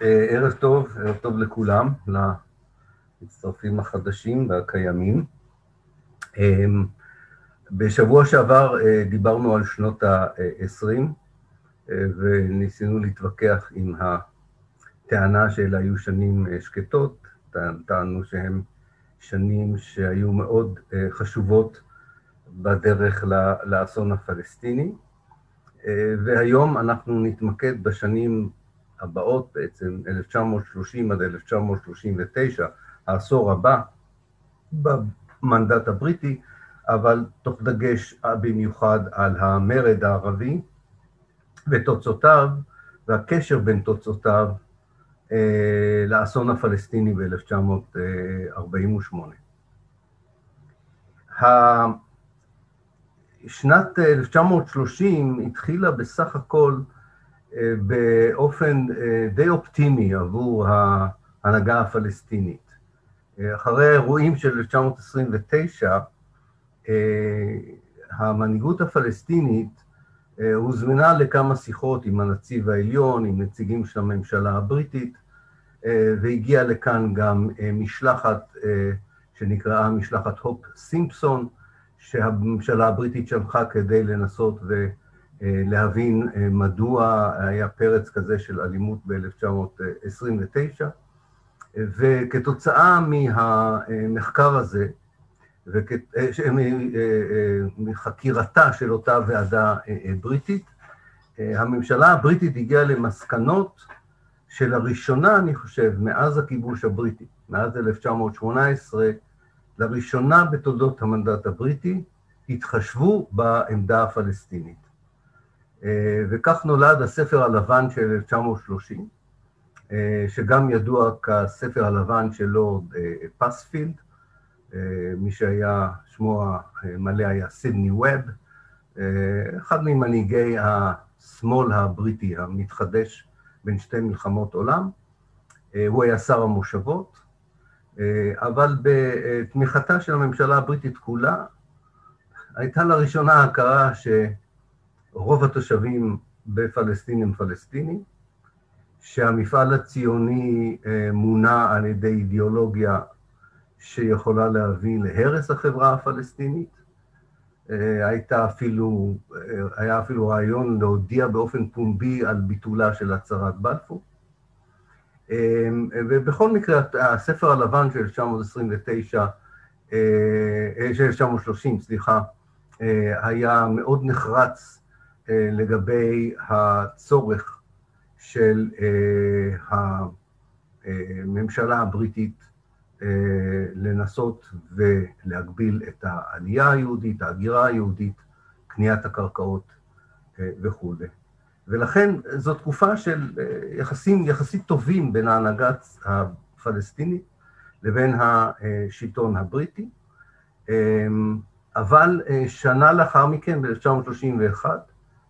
ערב טוב, ערב טוב לכולם, למצטרפים החדשים והקיימים. בשבוע שעבר דיברנו על שנות ה-20, וניסינו להתווכח עם הטענה שאלה היו שנים שקטות, טענו שהן שנים שהיו מאוד חשובות בדרך לאסון הפלסטיני, והיום אנחנו נתמקד בשנים הבאות בעצם, 1930 עד 1939, העשור הבא במנדט הבריטי, אבל תוך דגש במיוחד על המרד הערבי ותוצאותיו והקשר בין תוצאותיו לאסון הפלסטיני ב-1948. שנת 1930 התחילה בסך הכל באופן די אופטימי עבור ההנהגה הפלסטינית. אחרי האירועים של 1929, המנהיגות הפלסטינית הוזמנה לכמה שיחות עם הנציב העליון, עם נציגים של הממשלה הבריטית, והגיעה לכאן גם משלחת שנקראה משלחת הופ סימפסון, שהממשלה הבריטית שלחה כדי לנסות ולהבין מדוע היה פרץ כזה של אלימות ב-1929, וכתוצאה מהמחקר הזה, מחקירתה של אותה ועדה בריטית, הממשלה הבריטית הגיעה למסקנות שלראשונה, אני חושב, מאז הכיבוש הבריטי, מאז 1918, לראשונה בתולדות המנדט הבריטי, התחשבו בעמדה הפלסטינית. וכך נולד הספר הלבן של 1930, שגם ידוע כספר הלבן של לורד פספילד, מי שהיה, שמו המלא היה סידני ווב, אחד ממנהיגי השמאל הבריטי המתחדש בין שתי מלחמות עולם. הוא היה שר המושבות, אבל בתמיכתה של הממשלה הבריטית כולה, הייתה לראשונה הכרה שרוב התושבים בפלסטין הם פלסטינים, שהמפעל הציוני מונע על ידי אידיאולוגיה שיכולה להביא להרס החברה הפלסטינית. הייתה אפילו, היה אפילו רעיון להודיע באופן פומבי על ביטולה של הצהרת בלפור. ובכל מקרה, הספר הלבן של 1929, של 1930, סליחה, היה מאוד נחרץ לגבי הצורך של הממשלה הבריטית לנסות ולהגביל את העלייה היהודית, ההגירה היהודית, קניית הקרקעות וכו'. ולכן זו תקופה של יחסים יחסית טובים בין ההנהגה הפלסטינית לבין השלטון הבריטי, אבל שנה לאחר מכן, ב-1931,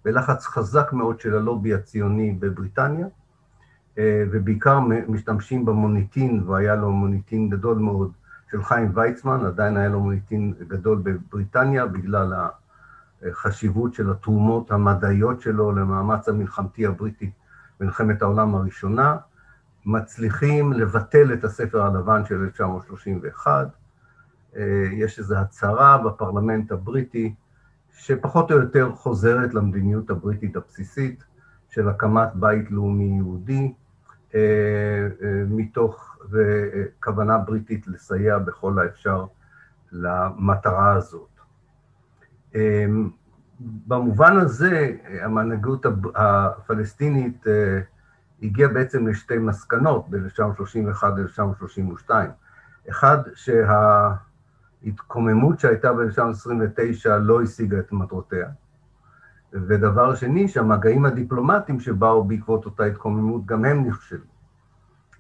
בלחץ חזק מאוד של הלובי הציוני בבריטניה, ובעיקר משתמשים במוניטין, והיה לו מוניטין גדול מאוד של חיים ויצמן, עדיין היה לו מוניטין גדול בבריטניה, בגלל החשיבות של התרומות המדעיות שלו למאמץ המלחמתי הבריטי במלחמת העולם הראשונה, מצליחים לבטל את הספר הלבן של 1931, יש איזו הצהרה בפרלמנט הבריטי, שפחות או יותר חוזרת למדיניות הבריטית הבסיסית, של הקמת בית לאומי יהודי, מתוך כוונה בריטית לסייע בכל האפשר למטרה הזאת. במובן הזה, המנהיגות הפלסטינית הגיעה בעצם לשתי מסקנות ב-1931-1932. אחד, שההתקוממות שהייתה ב-1929 לא השיגה את מטרותיה, ודבר שני, שהמגעים הדיפלומטיים שבאו בעקבות אותה התקוממות, גם הם נכשלו.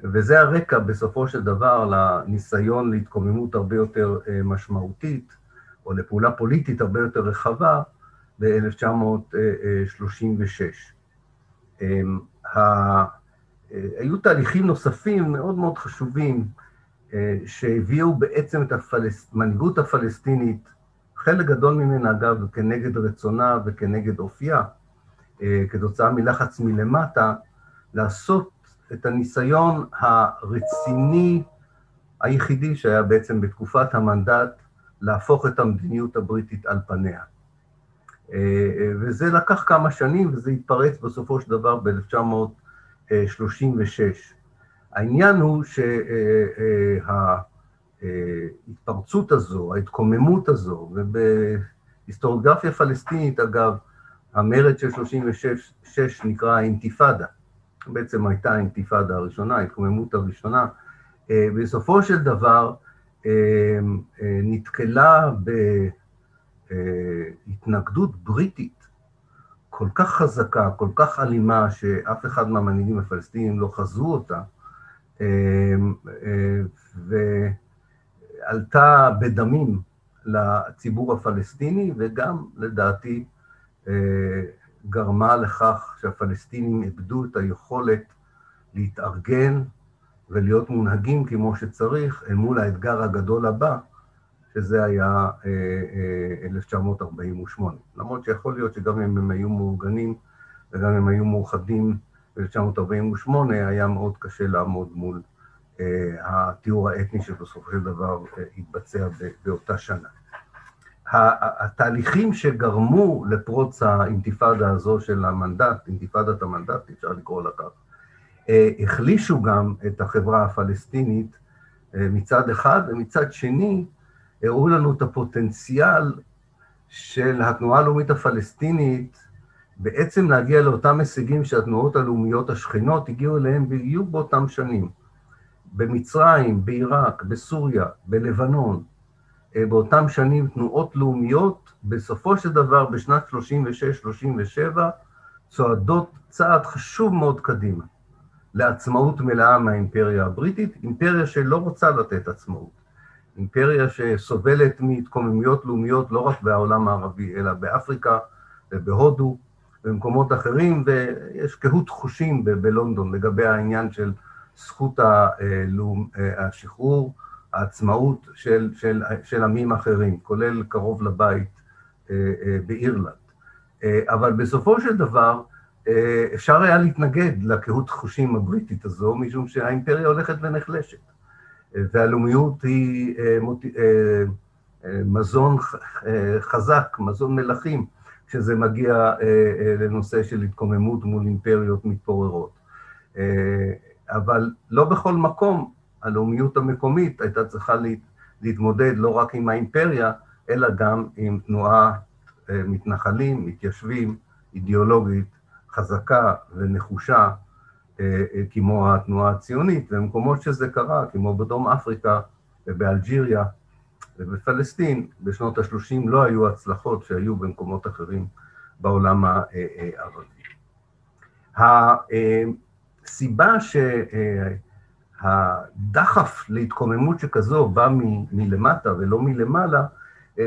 וזה הרקע, בסופו של דבר, לניסיון להתקוממות הרבה יותר משמעותית, או לפעולה פוליטית הרבה יותר רחבה, ב-1936. היו תהליכים נוספים מאוד מאוד חשובים, שהביאו בעצם את המנהיגות הפלסטינית, חלק גדול ממנה, אגב, כנגד רצונה וכנגד אופייה, כתוצאה מלחץ מלמטה, לעשות את הניסיון הרציני היחידי שהיה בעצם בתקופת המנדט להפוך את המדיניות הבריטית על פניה. אה, וזה לקח כמה שנים וזה התפרץ בסופו של דבר ב-1936. העניין הוא שההתפרצות הזו, ההתקוממות הזו, ובהיסטוריוגרפיה פלסטינית, אגב, המרד של 36 נקרא האינתיפאדה. בעצם הייתה האינתיפאדה הראשונה, ההתקוממות הראשונה. אה, בסופו של דבר אה, אה, נתקלה בהתנגדות בריטית כל כך חזקה, כל כך אלימה, שאף אחד מהמנהיגים הפלסטינים לא חזו אותה, ועלתה בדמים לציבור הפלסטיני, וגם, לדעתי, גרמה לכך שהפלסטינים איבדו את היכולת להתארגן ולהיות מונהגים כמו שצריך אל מול האתגר הגדול הבא, שזה היה 1948. אה, למרות שיכול להיות שגם אם הם היו מאורגנים וגם אם הם היו מאוחדים ב-1948, היה מאוד קשה לעמוד מול אה, התיאור האתני שבסופו של דבר אה, התבצע באותה שנה. התהליכים שגרמו לפרוץ האינתיפאדה הזו של המנדט, אינתיפאדת המנדט, אפשר לקרוא לה כך, אה, החלישו גם את החברה הפלסטינית מצד אחד, ומצד שני הראו לנו את הפוטנציאל של התנועה הלאומית הפלסטינית בעצם להגיע לאותם הישגים שהתנועות הלאומיות השכנות הגיעו אליהם בדיוק באותם שנים. במצרים, בעיראק, בסוריה, בלבנון, אה, באותם שנים תנועות לאומיות, בסופו של דבר בשנת 36-37 צועדות צעד חשוב מאוד קדימה לעצמאות מלאה מהאימפריה הבריטית, אימפריה שלא רוצה לתת עצמאות, אימפריה שסובלת מהתקוממויות לאומיות לא רק בעולם הערבי, אלא באפריקה ובהודו ובמקומות אחרים, ויש קהות חושים בלונדון לגבי העניין של זכות אה, השחרור, העצמאות של, של, של עמים אחרים, כולל קרוב לבית אה, אה, באירלנד. אבל בסופו של דבר, אפשר היה להתנגד לקהות חושים הבריטית הזו, משום שהאימפריה הולכת ונחלשת. והלאומיות היא מזון חזק, מזון מלכים, כשזה מגיע לנושא של התקוממות מול אימפריות מתפוררות. אבל לא בכל מקום הלאומיות המקומית הייתה צריכה להתמודד לא רק עם האימפריה, אלא גם עם תנועה אה, מתנחלים, מתיישבים, אידיאולוגית, חזקה ונחושה, אה, אה, כמו התנועה הציונית, במקומות שזה קרה, כמו בדרום אפריקה ובאלג'יריה ובפלסטין, בשנות ה-30 לא היו הצלחות שהיו במקומות אחרים בעולם הערבי. הסיבה ש... הדחף להתקוממות שכזו בא מלמטה ולא מלמעלה,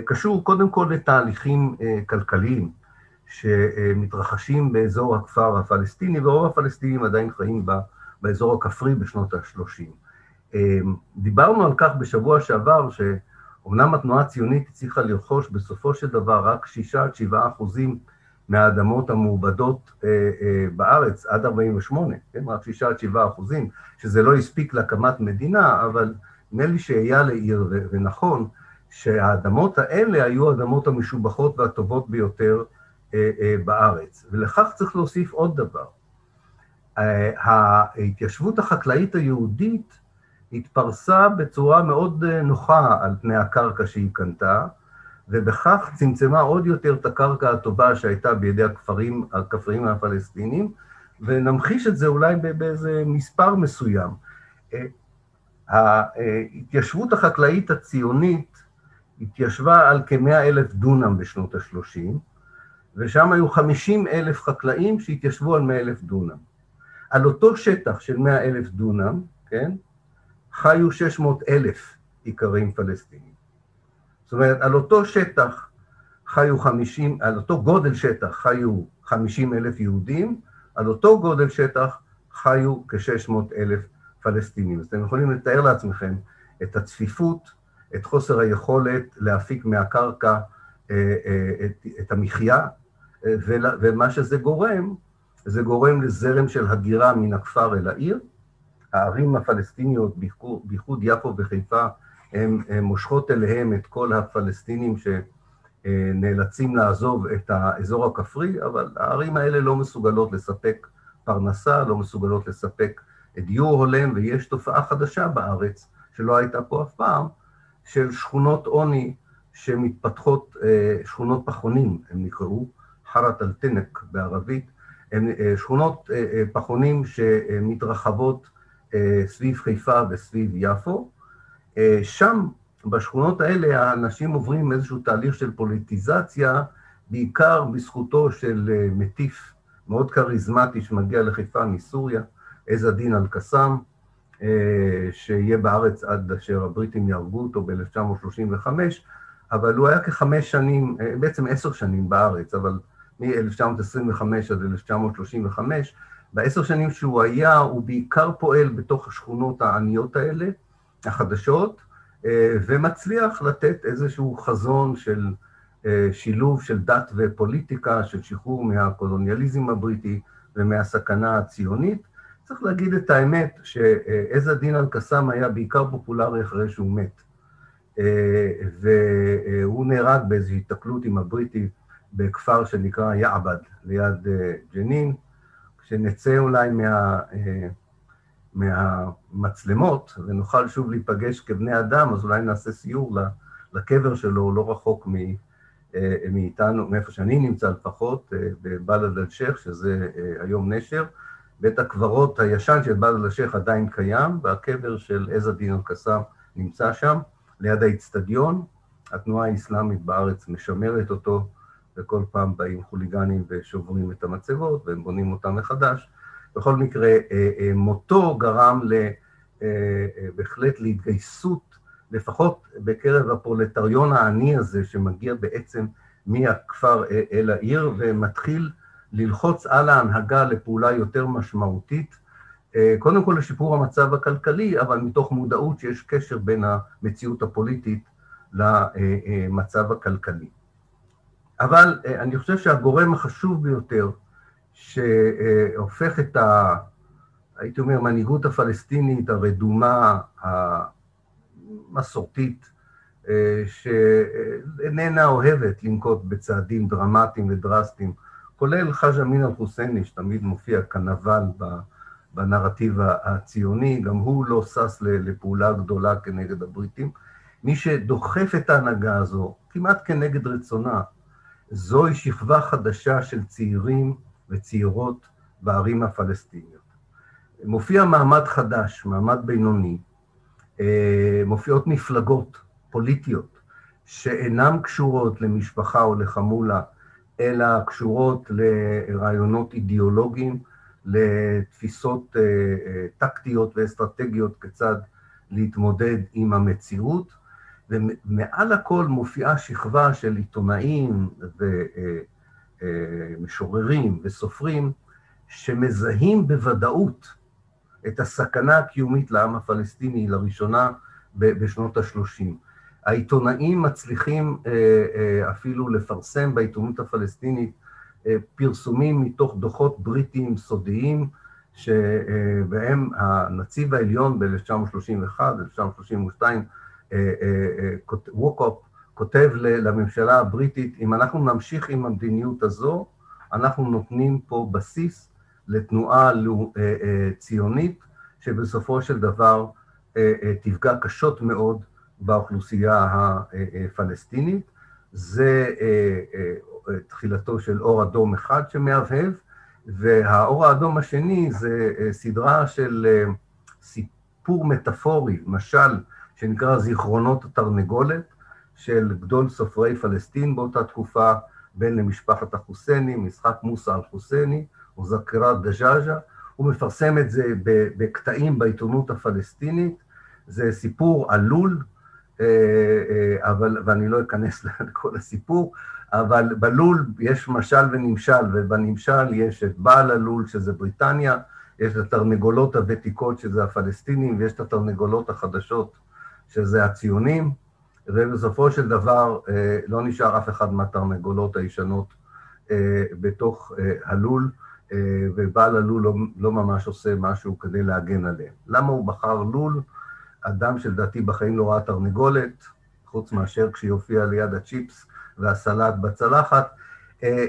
קשור קודם כל לתהליכים אה, כלכליים שמתרחשים באזור הכפר הפלסטיני, ורוב הפלסטינים עדיין חיים בה, באזור הכפרי בשנות ה-30. אה, דיברנו על כך בשבוע שעבר, שאומנם התנועה הציונית הצליחה לרכוש בסופו של דבר רק 6 עד 7 אחוזים מהאדמות המעובדות אה, אה, בארץ עד 48, כן, רק 6 עד 7 אחוזים, שזה לא הספיק להקמת מדינה, אבל נדמה לי שהיה לעיר ונכון שהאדמות האלה היו האדמות המשובחות והטובות ביותר אה, בארץ. ולכך צריך להוסיף עוד דבר. ההתיישבות החקלאית היהודית התפרסה בצורה מאוד נוחה על פני הקרקע שהיא קנתה, ובכך צמצמה עוד יותר את הקרקע הטובה שהייתה בידי הכפרים, הכפרים הפלסטינים, ונמחיש את זה אולי באיזה מספר מסוים. אה, ההתיישבות החקלאית הציונית התיישבה על כמאה אלף דונם בשנות ה-30, ושם היו חמישים אלף חקלאים שהתיישבו על מאה אלף דונם. על אותו שטח של מאה אלף דונם, כן, חיו שש מאות אלף איכרים פלסטינים. זאת אומרת, על אותו שטח חיו 50, על אותו גודל שטח חיו 50 אלף יהודים, על אותו גודל שטח חיו כ-600 אלף פלסטינים. אז אתם יכולים לתאר לעצמכם את הצפיפות, את חוסר היכולת להפיק מהקרקע אה, אה, את, את המחיה, אה, ומה שזה גורם, זה גורם לזרם של הגירה מן הכפר אל העיר, הערים הפלסטיניות, בייחוד יפו וחיפה, הן מושכות אליהם את כל הפלסטינים שנאלצים לעזוב את האזור הכפרי, אבל הערים האלה לא מסוגלות לספק פרנסה, לא מסוגלות לספק דיור הולם, ויש תופעה חדשה בארץ, שלא הייתה פה אף פעם, של שכונות עוני שמתפתחות, אה, שכונות פחונים, הם נקראו, חרת אל-תנק בערבית, הן אה, שכונות אה, פחונים שמתרחבות סביב חיפה וסביב יפו. שם, בשכונות האלה, האנשים עוברים איזשהו תהליך של פוליטיזציה, בעיקר בזכותו של מטיף מאוד כריזמטי שמגיע לחיפה מסוריה, עז א-דין אל-קסאם, שיהיה בארץ עד אשר הבריטים יהרגו אותו ב-1935, אבל הוא היה כחמש שנים, בעצם עשר שנים בארץ, אבל מ-1925 עד 1935, בעשר שנים שהוא היה, הוא בעיקר פועל בתוך השכונות העניות האלה, החדשות, ומצליח לתת איזשהו חזון של שילוב של דת ופוליטיקה, של שחרור מהקולוניאליזם הבריטי ומהסכנה הציונית. צריך להגיד את האמת, שעז א-דין אל-קסאם היה בעיקר פופולרי אחרי שהוא מת. והוא נהרג באיזושהי התקלות עם הבריטים בכפר שנקרא יעבד, ליד ג'נין. כשנצא אולי מה, מהמצלמות ונוכל שוב להיפגש כבני אדם, אז אולי נעשה סיור לקבר שלו, לא רחוק מאיתנו, מאיפה שאני נמצא לפחות, בבלד אל-שייח, שזה היום נשר. בית הקברות הישן של בלד אל-שייח עדיין קיים, והקבר של עז א-דין אל-קסאם נמצא שם, ליד האיצטדיון. התנועה האסלאמית בארץ משמרת אותו, וכל פעם באים חוליגנים ושוברים את המצבות, והם בונים אותם מחדש. בכל מקרה, מותו גרם בהחלט להתגייסות, לפחות בקרב הפרולטריון העני הזה, שמגיע בעצם מהכפר אל העיר, ומתחיל ללחוץ על ההנהגה לפעולה יותר משמעותית, קודם כל לשיפור המצב הכלכלי, אבל מתוך מודעות שיש קשר בין המציאות הפוליטית למצב הכלכלי. אבל אני חושב שהגורם החשוב ביותר שהופך את ה... הייתי אומר, מנהיגות הפלסטינית הרדומה, המסורתית, שאיננה אוהבת לנקוט בצעדים דרמטיים ודרסטיים, כולל חאג' אמין אל-חוסייני, שתמיד מופיע כנבל בנרטיב הציוני, גם הוא לא שש לפעולה גדולה כנגד הבריטים. מי שדוחף את ההנהגה הזו, כמעט כנגד רצונה, זוהי שכבה חדשה של צעירים וצעירות בערים הפלסטיניות. מופיע מעמד חדש, מעמד בינוני, מופיעות מפלגות פוליטיות שאינן קשורות למשפחה או לחמולה, אלא קשורות לרעיונות אידיאולוגיים, לתפיסות טקטיות ואסטרטגיות כיצד להתמודד עם המציאות, ומעל הכל מופיעה שכבה של עיתונאים ומשוררים וסופרים שמזהים בוודאות את הסכנה הקיומית לעם הפלסטיני לראשונה בשנות ה-30. העיתונאים מצליחים אפילו לפרסם בעיתונות הפלסטינית פרסומים מתוך דוחות בריטיים סודיים, שבהם הנציב העליון ב-1931, 1932, ווקופ כותב לממשלה הבריטית, אם אנחנו נמשיך עם המדיניות הזו, אנחנו נותנים פה בסיס לתנועה ציונית, שבסופו של דבר תפגע קשות מאוד באוכלוסייה הפלסטינית. זה תחילתו של אור אדום אחד שמהבהב, והאור האדום השני זה סדרה של סיפור מטאפורי, משל, שנקרא זיכרונות התרנגולת, של גדול סופרי פלסטין באותה תקופה, בן למשפחת החוסייני, משחק מוסא אל-חוסייני, וזקירת דז'אז'ה. הוא מפרסם את זה בקטעים בעיתונות הפלסטינית. זה סיפור עלול, אבל, ואני לא אכנס לכל הסיפור, אבל בלול יש משל ונמשל, ובנמשל יש את בעל הלול, שזה בריטניה, יש את התרנגולות הוותיקות, שזה הפלסטינים, ויש את התרנגולות החדשות, שזה הציונים, ובסופו של דבר לא נשאר אף אחד מהתרנגולות הישנות בתוך הלול, ובעל הלול לא, לא ממש עושה משהו כדי להגן עליהם. למה הוא בחר לול? אדם שלדעתי בחיים לא ראה תרנגולת, חוץ מאשר כשיופיע ליד הצ'יפס והסלט בצלחת.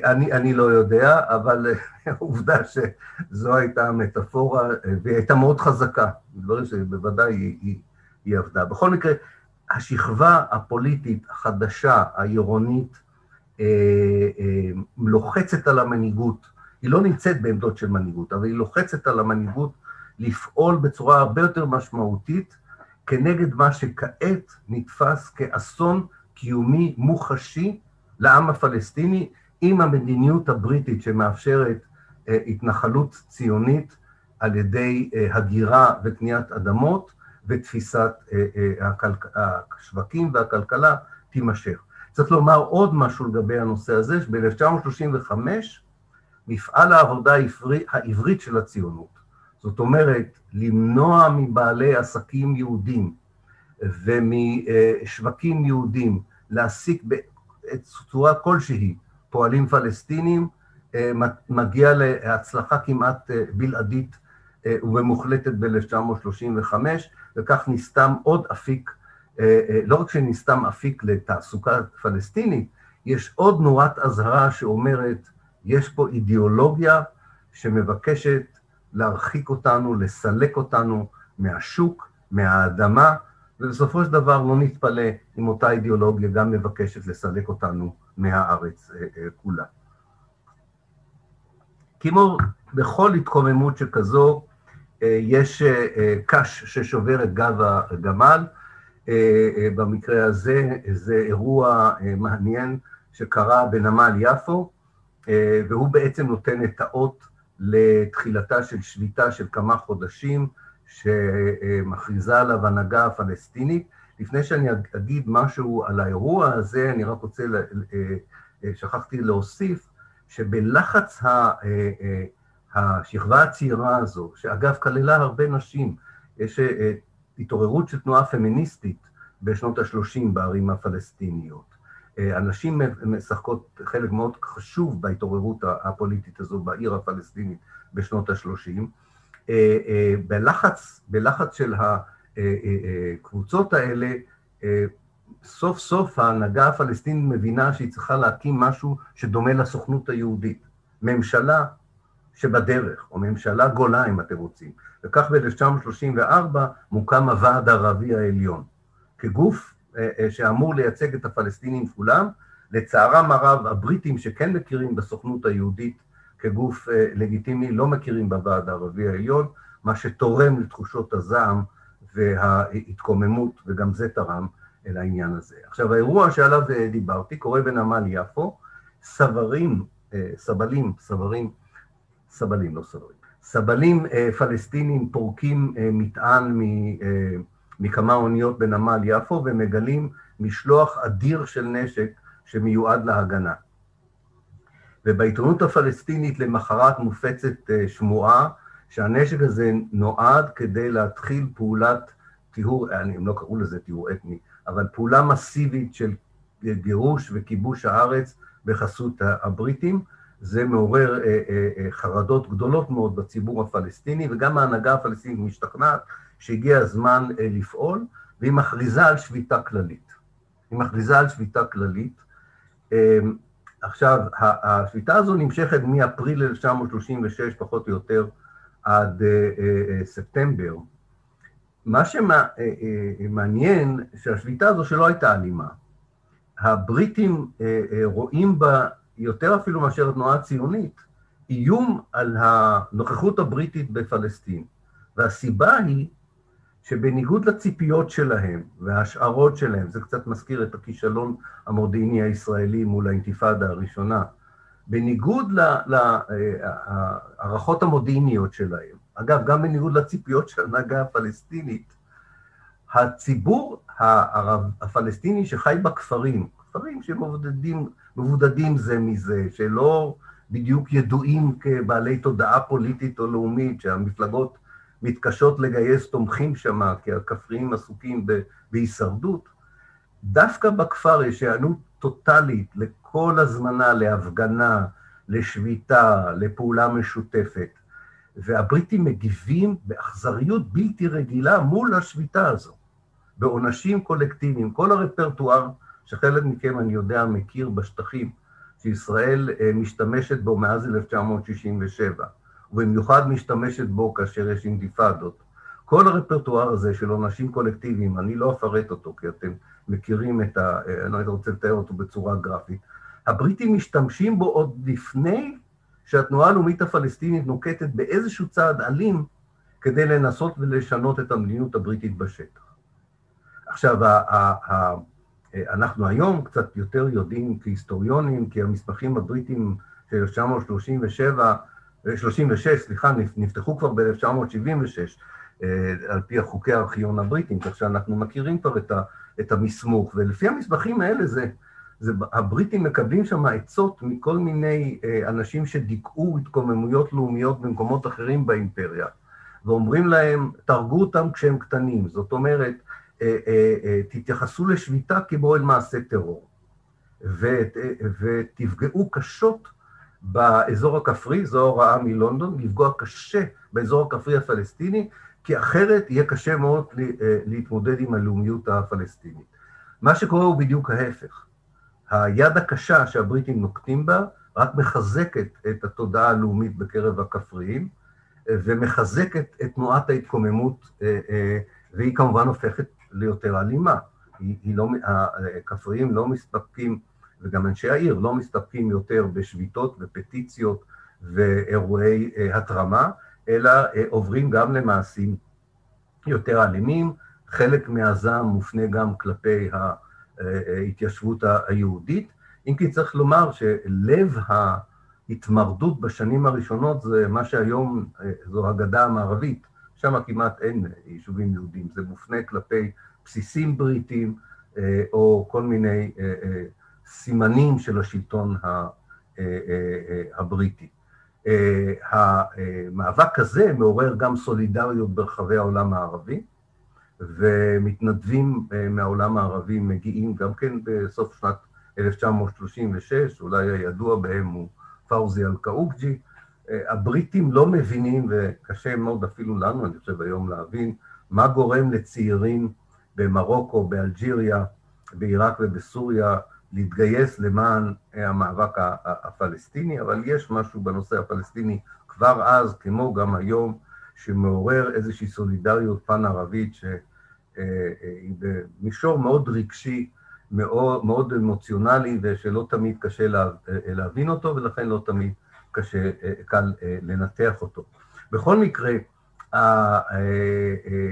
אני, אני לא יודע, אבל עובדה שזו הייתה המטאפורה, והיא הייתה מאוד חזקה, דברים שבוודאי היא, היא, היא עבדה. בכל מקרה, השכבה הפוליטית החדשה, העירונית, אה, אה, לוחצת על המנהיגות, היא לא נמצאת בעמדות של מנהיגות, אבל היא לוחצת על המנהיגות לפעול בצורה הרבה יותר משמעותית כנגד מה שכעת נתפס כאסון קיומי מוחשי לעם הפלסטיני, עם המדיניות הבריטית שמאפשרת אה, התנחלות ציונית על ידי הגירה וקניית אדמות, ותפיסת השווקים והכלכלה תימשך. צריך לומר עוד משהו לגבי הנושא הזה, שב-1935 מפעל העבודה העברי, העברית של הציונות, זאת אומרת, למנוע מבעלי עסקים יהודים ומשווקים יהודים להעסיק בצורה כלשהי פועלים פלסטינים, אה, מגיע להצלחה כמעט אה, בלעדית אה, ומוחלטת ב-1935, וכך נסתם עוד אפיק אה, אה, לא רק שנסתם אפיק לתעסוקה פלסטינית, יש עוד נורת אזהרה שאומרת, יש פה אידיאולוגיה שמבקשת להרחיק אותנו, לסלק אותנו מהשוק, מהאדמה, ובסופו של דבר לא נתפלא אם אותה אידיאולוגיה גם מבקשת לסלק אותנו מהארץ אה, כולה. כמו בכל התקוממות שכזו, יש קש ששובר את גב הגמל, אה, אה, במקרה הזה, זה אירוע אה, מעניין שקרה בנמל יפו, והוא בעצם נותן את האות לתחילתה של שביתה של כמה חודשים, שמכריזה עליו הנהגה הפלסטינית. לפני שאני אגיד משהו על האירוע הזה, אני רק רוצה, שכחתי להוסיף, שבלחץ השכבה הצעירה הזו, שאגב כללה הרבה נשים, יש התעוררות של תנועה פמיניסטית בשנות ה-30 בערים הפלסטיניות. אה, הנשים משחקות חלק מאוד חשוב בהתעוררות הפוליטית הזו בעיר הפלסטינית בשנות ה-30. אה, אה, בלחץ, בלחץ של הקבוצות האלה, סוף סוף ההנהגה הפלסטינית מבינה שהיא צריכה להקים משהו שדומה לסוכנות היהודית. ממשלה שבדרך, או ממשלה גולה אם אתם רוצים. וכך ב-1934 מוקם הוועד הערבי העליון, כגוף אה, אה, שאמור לייצג את הפלסטינים כולם. לצערם הרב, הבריטים שכן מכירים בסוכנות היהודית כגוף אה, לגיטימי, לא מכירים בוועד הערבי העליון, מה שתורם לתחושות הזעם וההתקוממות, וגם זה תרם אל העניין הזה. עכשיו, האירוע שעליו דיברתי קורה בנמל יפו, סברים, סבלים, סברים, סבלים, לא סברים, סבלים אה, פלסטינים פורקים אה, מטען אה, מכמה אוניות בנמל יפו ומגלים משלוח אדיר של נשק שמיועד להגנה. ובעיתונות הפלסטינית למחרת מופצת שמועה שהנשק הזה נועד כדי להתחיל פעולת טיהור, הם לא קראו לזה טיהור אתני, אבל פעולה מסיבית של גירוש וכיבוש הארץ בחסות הבריטים, זה מעורר אה, אה, אה, חרדות גדולות מאוד בציבור הפלסטיני, וגם ההנהגה הפלסטינית משתכנעת שהגיע הזמן לפעול, והיא מכריזה על שביתה כללית. היא מכריזה על שביתה כללית. עכשיו, השביתה הזו נמשכת מאפריל 1936, פחות או יותר, עד ספטמבר. מה שמעניין, שהשביתה הזו שלא הייתה אלימה. הבריטים רואים בה יותר אפילו מאשר התנועה הציונית, איום על הנוכחות הבריטית בפלסטין. והסיבה היא שבניגוד לציפיות שלהם וההשערות שלהם, זה קצת מזכיר את הכישלון המודיעיני הישראלי מול האינתיפאדה הראשונה, בניגוד להערכות המודיעיניות שלהם, אגב, גם בניגוד לציפיות של ההנהגה הפלסטינית, הציבור הפלסטיני שחי בכפרים, כפרים שמבודדים מבודדים זה מזה, שלא בדיוק ידועים כבעלי תודעה פוליטית או לאומית, שהמפלגות מתקשות לגייס תומכים שם, כי הכפריים עסוקים בהישרדות. דווקא בכפר יש היענות טוטאלית לכל הזמנה להפגנה, לשביתה, לפעולה משותפת. והבריטים מגיבים באכזריות בלתי רגילה מול השביתה הזו, בעונשים קולקטיביים. כל הרפרטואר שחלק מכם, אני יודע, מכיר בשטחים, שישראל אה, משתמשת בו מאז 1967, ובמיוחד משתמשת בו כאשר יש אינתיפאדות. כל הרפרטואר הזה של עונשים קולקטיביים, אני לא אפרט אותו, כי אתם מכירים את ה... אה, אני לא רוצה לתאר אותו בצורה גרפית. הבריטים משתמשים בו עוד לפני שהתנועה הלאומית הפלסטינית נוקטת באיזשהו צעד אלים כדי לנסות ולשנות את המדיניות הבריטית בשטח. עכשיו, אנחנו היום קצת יותר יודעים כהיסטוריונים, כי המסמכים הבריטים של 1937, 36, סליחה, נפתחו כבר ב-1976, אה, על פי החוקי הארכיון הבריטים, כך שאנחנו מכירים כבר את, ה, את המסמוך, ולפי המסמכים האלה זה, זה, הבריטים מקבלים שם עצות מכל מיני אה, אנשים שדיכאו התקוממויות לאומיות במקומות אחרים באימפריה, ואומרים להם, תהרגו אותם כשהם קטנים, זאת אומרת, אה, תתייחסו לשביתה כמו אל מעשה טרור, ות, ותפגעו קשות באזור הכפרי, זו ההוראה מלונדון, לפגוע קשה באזור הכפרי הפלסטיני, כי אחרת יהיה קשה מאוד אה, להתמודד עם הלאומיות הפלסטינית. מה שקורה הוא בדיוק ההפך. היד הקשה שהבריטים נוקטים בה רק מחזקת את התודעה הלאומית בקרב הכפריים, ומחזקת את תנועת ההתקוממות, אה, אה, והיא כמובן הופכת ליותר אלימה. היא, היא לא, הכפריים לא מסתפקים, וגם אנשי העיר לא מסתפקים יותר בשביתות ופטיציות ואירועי התרמה, אלא אה, עוברים גם למעשים יותר אלימים. חלק מהזעם מופנה גם כלפי ההתיישבות היהודית, אם כי צריך לומר שלב ההתמרדות בשנים הראשונות זה מה שהיום אה, זו הגדה המערבית, שם כמעט אין יישובים יהודים, זה מופנה כלפי בסיסים בריטים אה, או כל מיני סימנים של השלטון הבריטי. אה, המאבק הזה מעורר גם סולידריות ברחבי העולם הערבי, ומתנדבים אה, מהעולם הערבי מגיעים גם כן בסוף שנת 1936, אולי הידוע בהם הוא פאוזי אל-קאוקג'י. אה, הבריטים לא מבינים, וקשה מאוד אפילו לנו, אני חושב היום להבין, מה גורם לצעירים במרוקו, באלג'יריה, בעיראק ובסוריה להתגייס למען המאבק הפלסטיני, אבל יש משהו בנושא הפלסטיני כבר אז, כמו גם היום, שמעורר איזושהי סולידריות פן-ערבית שהיא במישור מאוד רגשי, מאוד, מאוד אמוציונלי, ושלא תמיד קשה לה, להבין אותו, ולכן לא תמיד קשה, קל לנתח אותו. בכל מקרה,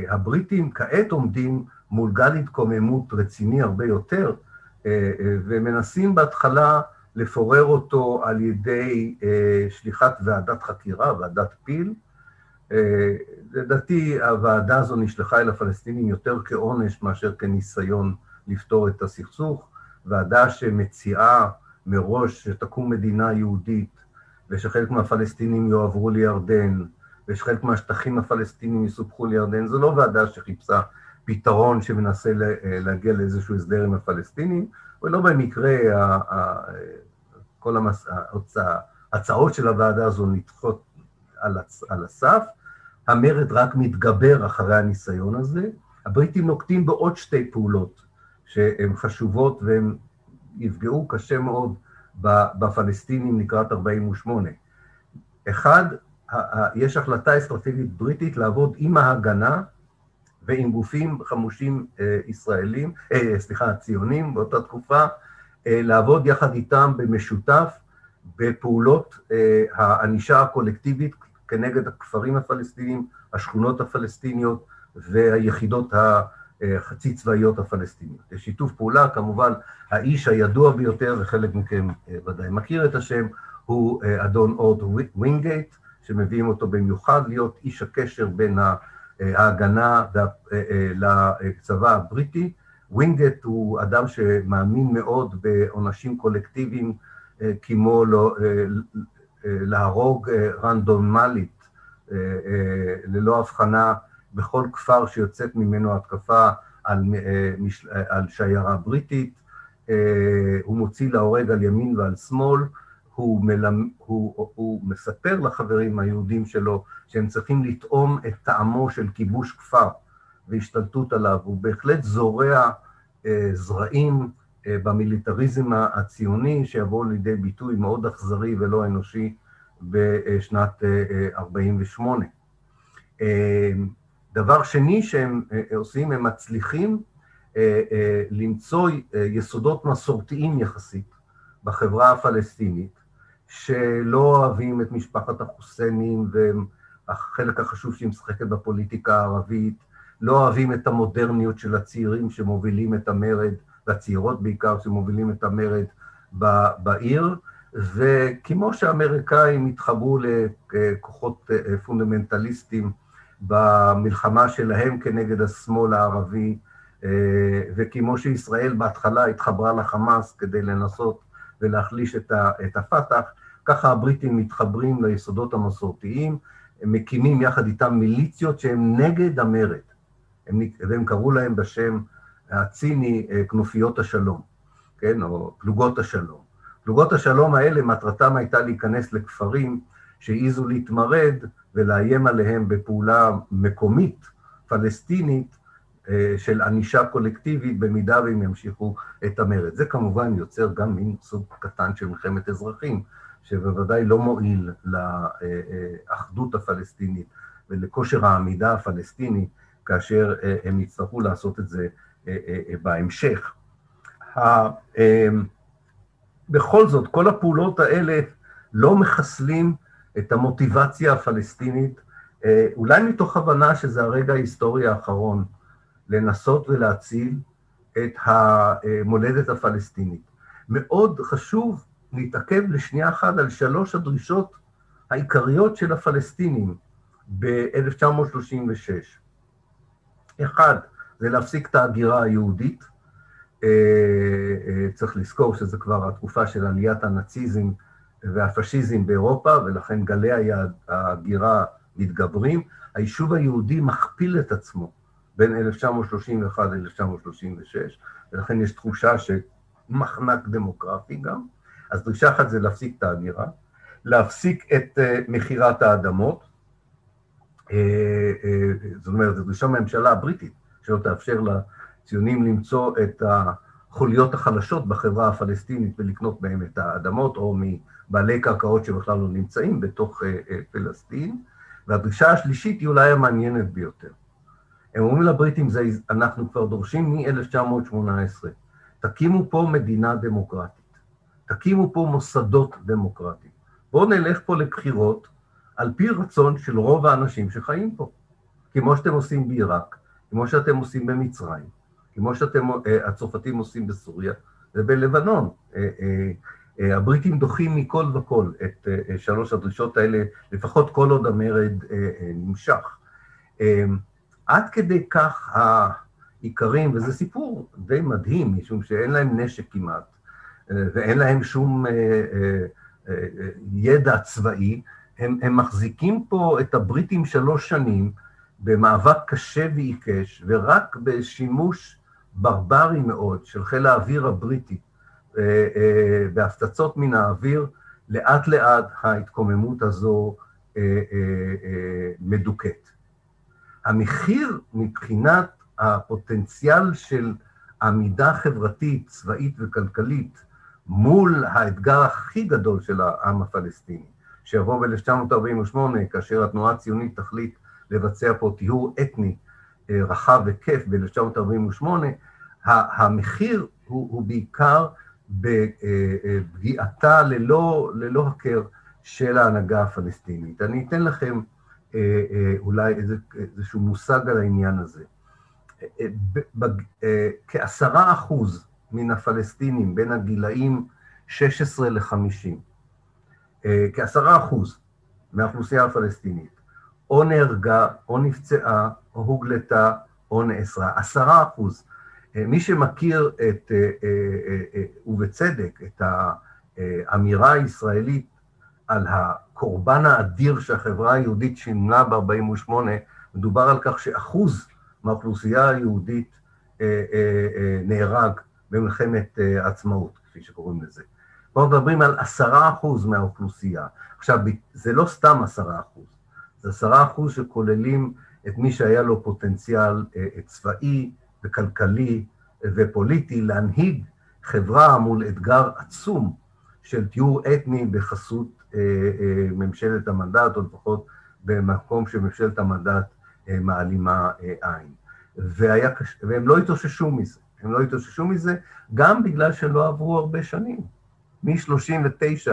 הבריטים כעת עומדים מול גל התקוממות רציני הרבה יותר, אה, אה, ומנסים בהתחלה לפורר אותו על ידי אה, שליחת ועדת חקירה, ועדת פיל. לדעתי הוועדה הזו נשלחה אל הפלסטינים יותר כעונש מאשר כניסיון לפתור את הסכסוך. ועדה שמציעה מראש שתקום מדינה יהודית ושחלק מהפלסטינים יועברו לירדן ושחלק מהשטחים הפלסטינים יסופחו לירדן, זו לא ועדה שחיפשה פתרון שמנסה להגיע לאיזשהו הסדר עם הפלסטינים, ולא במקרה כל ההצעות של הוועדה הזו נדחות על הסף, המרד רק מתגבר אחרי הניסיון הזה. הבריטים נוקטים בעוד שתי פעולות שהן חשובות והן יפגעו קשה מאוד בפלסטינים לקראת 48'. אחד, יש החלטה אסטרטגית בריטית לעבוד עם ההגנה ועם גופים חמושים אה, ישראלים, אה, סליחה, ציונים באותה תקופה, אה, לעבוד יחד איתם במשותף בפעולות הענישה הקולקטיבית כנגד הכפרים הפלסטיניים, השכונות הפלסטיניות והיחידות החצי צבאיות הפלסטיניות. שיתוף פעולה, כמובן, האיש הידוע ביותר, וחלק מכם ודאי מכיר את השם, הוא אדון אורד וינגייט, שמביאים אותו במיוחד להיות איש הקשר בין. ההגנה אה, אה, לצבא הבריטי. וינגייט הוא אדם שמאמין מאוד בעונשים קולקטיביים, אה, כמו לא, להרוג רנדומלית, ללא הבחנה, בכל כפר שיוצאת ממנו התקפה על, על שיירה בריטית. הוא מוציא להורג על ימין ועל שמאל, הוא, מלמ... הוא, הוא מספר לחברים היהודים שלו שהם צריכים לטעום את טעמו של כיבוש כפר והשתלטות עליו. הוא בהחלט זורע אה, זרעים אה, במיליטריזם הציוני שיבוא לידי ביטוי מאוד אכזרי ולא אנושי בשנת אה, 48'. אה, אה, דבר שני שהם אה, עושים, הם מצליחים אה, אה, למצוא אה, יסודות מסורתיים יחסית בחברה הפלסטינית, שלא אוהבים את משפחת החוסיינים והחלק החשוב שהיא משחקת בפוליטיקה הערבית, לא אוהבים את המודרניות של הצעירים שמובילים את המרד, והצעירות בעיקר שמובילים את המרד בעיר, וכמו שהאמריקאים התחברו לכוחות פונדמנטליסטים במלחמה שלהם כנגד השמאל הערבי, וכמו שישראל בהתחלה התחברה לחמאס כדי לנסות ולהחליש את הפת"ח, ככה הבריטים מתחברים ליסודות המסורתיים, הם מקימים יחד איתם מיליציות שהן נגד המרד, הם, והם קראו להם בשם הציני כנופיות השלום, כן, או פלוגות השלום. פלוגות השלום האלה, מטרתם הייתה להיכנס לכפרים שהעיזו להתמרד ולאיים עליהם בפעולה מקומית, פלסטינית, של ענישה קולקטיבית במידה והם ימשיכו את המרד. זה כמובן יוצר גם מין סוג קטן של מלחמת אזרחים, שבוודאי לא מועיל לאחדות הפלסטינית ולכושר העמידה הפלסטיני, כאשר הם יצטרכו לעשות את זה בהמשך. בכל זאת, כל הפעולות האלה לא מחסלים את המוטיבציה הפלסטינית, אולי מתוך הבנה שזה הרגע ההיסטורי האחרון, לנסות ולהציל את המולדת הפלסטינית. מאוד חשוב להתעכב לשנייה אחת על שלוש הדרישות העיקריות של הפלסטינים ב-1936. אחד, זה להפסיק את ההגירה היהודית. צריך לזכור שזה כבר התקופה של עליית הנאציזם והפשיזם באירופה, ולכן גלי ההגירה מתגברים. היישוב היהודי מכפיל את עצמו בין 1931 ל-1936, ולכן יש תחושה שמחנק דמוגרפי גם. אז דרישה אחת זה להפסיק את ההגירה, להפסיק את מכירת האדמות, זאת אומרת, זו דרישה מהממשלה הבריטית, שלא תאפשר לציונים למצוא את החוליות החלשות בחברה הפלסטינית ולקנות בהם את האדמות, או מבעלי קרקעות שבכלל לא נמצאים בתוך פלסטין. והדרישה השלישית היא אולי המעניינת ביותר. הם אומרים לבריטים, זה, אנחנו כבר דורשים מ-1918, תקימו פה מדינה דמוקרטית, תקימו פה מוסדות דמוקרטיים. בואו נלך פה לבחירות על פי רצון של רוב האנשים שחיים פה, כמו שאתם עושים בעיראק, כמו שאתם עושים במצרים, כמו שהצרפתים עושים בסוריה ובלבנון. הבריטים דוחים מכל וכל את שלוש הדרישות האלה, לפחות כל עוד המרד נמשך. עד כדי כך העיקרים, וזה סיפור די מדהים, משום שאין להם נשק כמעט, ואין להם שום ידע צבאי, הם, הם מחזיקים פה את הבריטים שלוש שנים במאבק קשה ועיקש, ורק בשימוש ברברי מאוד של חיל האוויר הבריטי, בהפצצות מן האוויר, לאט לאט ההתקוממות הזו מדוכאת. המחיר מבחינת הפוטנציאל של עמידה חברתית, צבאית וכלכלית מול האתגר הכי גדול של העם הפלסטיני, שיבוא ב-1948, כאשר התנועה הציונית תחליט לבצע פה טיהור אתני רחב וכיף ב-1948, המחיר הוא, הוא בעיקר בפגיעתה ללא, ללא הכר של ההנהגה הפלסטינית. אני אתן לכם אולי איזה, איזשהו מושג על העניין הזה. כעשרה אחוז מן הפלסטינים בין הגילאים 16 ל-50, כעשרה אחוז מהאוכלוסייה הפלסטינית, או נהרגה, או נפצעה, או הוגלתה, או נאסרה. עשרה אחוז. מי שמכיר את, ובצדק, את האמירה הישראלית על הקורבן האדיר שהחברה היהודית שימנה ב-48', מדובר על כך שאחוז מהאוכלוסייה היהודית נהרג במלחמת עצמאות, כפי שקוראים לזה. פה מדברים על עשרה אחוז מהאוכלוסייה. עכשיו, זה לא סתם עשרה אחוז, זה עשרה אחוז שכוללים את מי שהיה לו פוטנציאל אה, צבאי וכלכלי ופוליטי להנהיג חברה מול אתגר עצום של טיהור אתני בחסות אה, אה, ממשלת המנדט, או לפחות במקום שממשלת המנדט מעלימה עין. והיה, והם לא התאוששו מזה, הם לא התאוששו מזה גם בגלל שלא עברו הרבה שנים. מ-39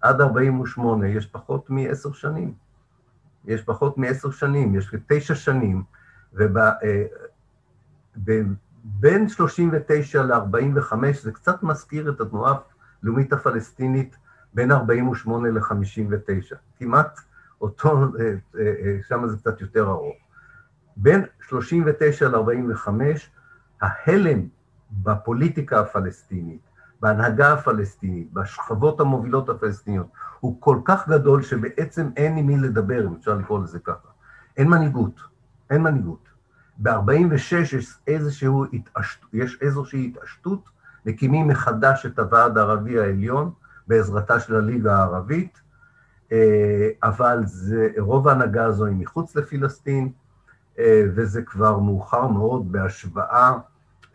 עד 48 יש פחות מעשר שנים. יש פחות מעשר שנים, יש תשע שנים, ובין 39 ל-45 זה קצת מזכיר את התנועה הלאומית הפלסטינית בין 48 ל-59. כמעט אותו, אה, אה, שם זה קצת יותר ארוך. בין 39 ל-45, ההלם בפוליטיקה הפלסטינית, בהנהגה הפלסטינית, בשכבות המובילות הפלסטיניות, הוא כל כך גדול שבעצם אין עם מי לדבר, אם אפשר לקרוא לזה ככה. אין מנהיגות, אין מנהיגות. ב-46 יש, התעשת, יש איזושהי התעשתות, מקימים מחדש את הוועד הערבי העליון בעזרתה של הליגה הערבית, אה, אבל זה, רוב ההנהגה הזו היא מחוץ לפלסטין, אה, וזה כבר מאוחר מאוד בהשוואה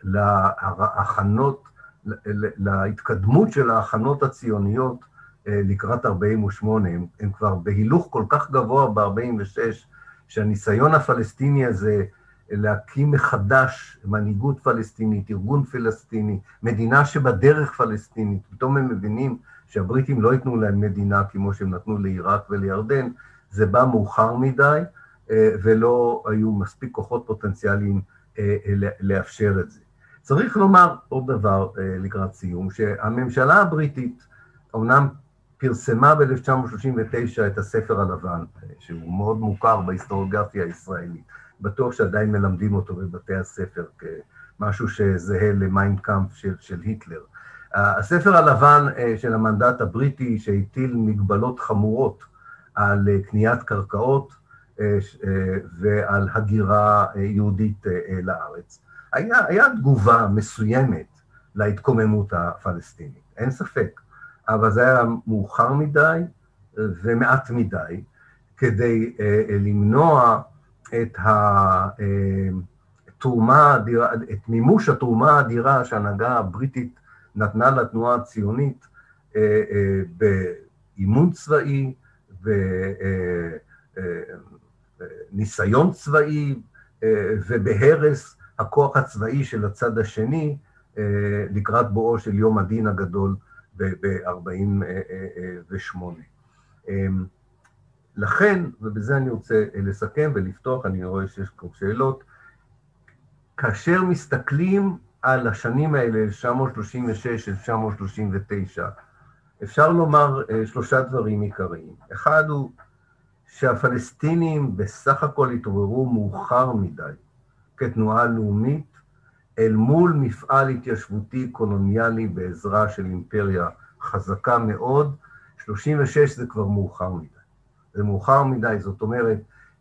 להכנות, להתקדמות של ההכנות הציוניות אה, לקראת 48. הם, הם כבר בהילוך כל כך גבוה ב-46, שהניסיון הפלסטיני הזה להקים מחדש מנהיגות פלסטינית, ארגון פלסטיני, מדינה שבדרך פלסטינית, פתאום הם מבינים שהבריטים לא ייתנו להם מדינה כמו שהם נתנו לעיראק ולירדן, זה בא מאוחר מדי, אה, ולא היו מספיק כוחות פוטנציאליים אה, לאפשר את זה. צריך לומר עוד דבר לקראת סיום, שהממשלה הבריטית, אמנם פרסמה ב-1939 את הספר הלבן, שהוא מאוד מוכר בהיסטוריוגרפיה הישראלית. בטוח שעדיין מלמדים אותו בבתי הספר כמשהו שזהה למיינקאמפ של, של היטלר. הספר הלבן אה, של המנדט הבריטי שהטיל מגבלות חמורות על אה, קניית קרקעות אה, ועל הגירה יהודית לארץ. היה, היה תגובה מסוימת להתקוממות הפלסטינית, אין ספק. אבל זה היה מאוחר מדי ומעט מדי כדי למנוע את התרומה האדירה, את מימוש התרומה האדירה שההנהגה הבריטית נתנה לתנועה הציונית אה, אה, באימון צבאי וניסיון צבאי ובהרס הכוח הצבאי של הצד השני לקראת בואו של יום הדין הגדול ב-48. לכן, ובזה אני רוצה לסכם ולפתוח, אני רואה שיש פה שאלות, כאשר מסתכלים על השנים האלה, 1936, 1939, אפשר לומר אה, שלושה דברים עיקריים. אחד הוא שהפלסטינים בסך הכל התעוררו מאוחר מדי כתנועה לאומית אל מול מפעל התיישבותי קולוניאלי בעזרה של אימפריה חזקה מאוד, 36 זה כבר מאוחר מדי. זה מאוחר מדי, זאת אומרת,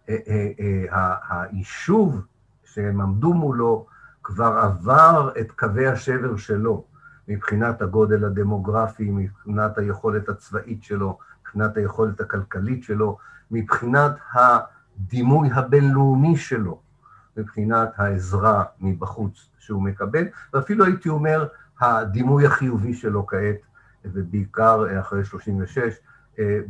אה, אה, אה, היישוב שהם עמדו מולו כבר עבר את קווי השבר שלו, מבחינת הגודל הדמוגרפי, מבחינת היכולת הצבאית שלו, מבחינת היכולת הכלכלית שלו, מבחינת הדימוי הבינלאומי שלו, מבחינת העזרה מבחוץ שהוא מקבל, ואפילו הייתי אומר, הדימוי החיובי שלו כעת, ובעיקר אחרי 36, אה,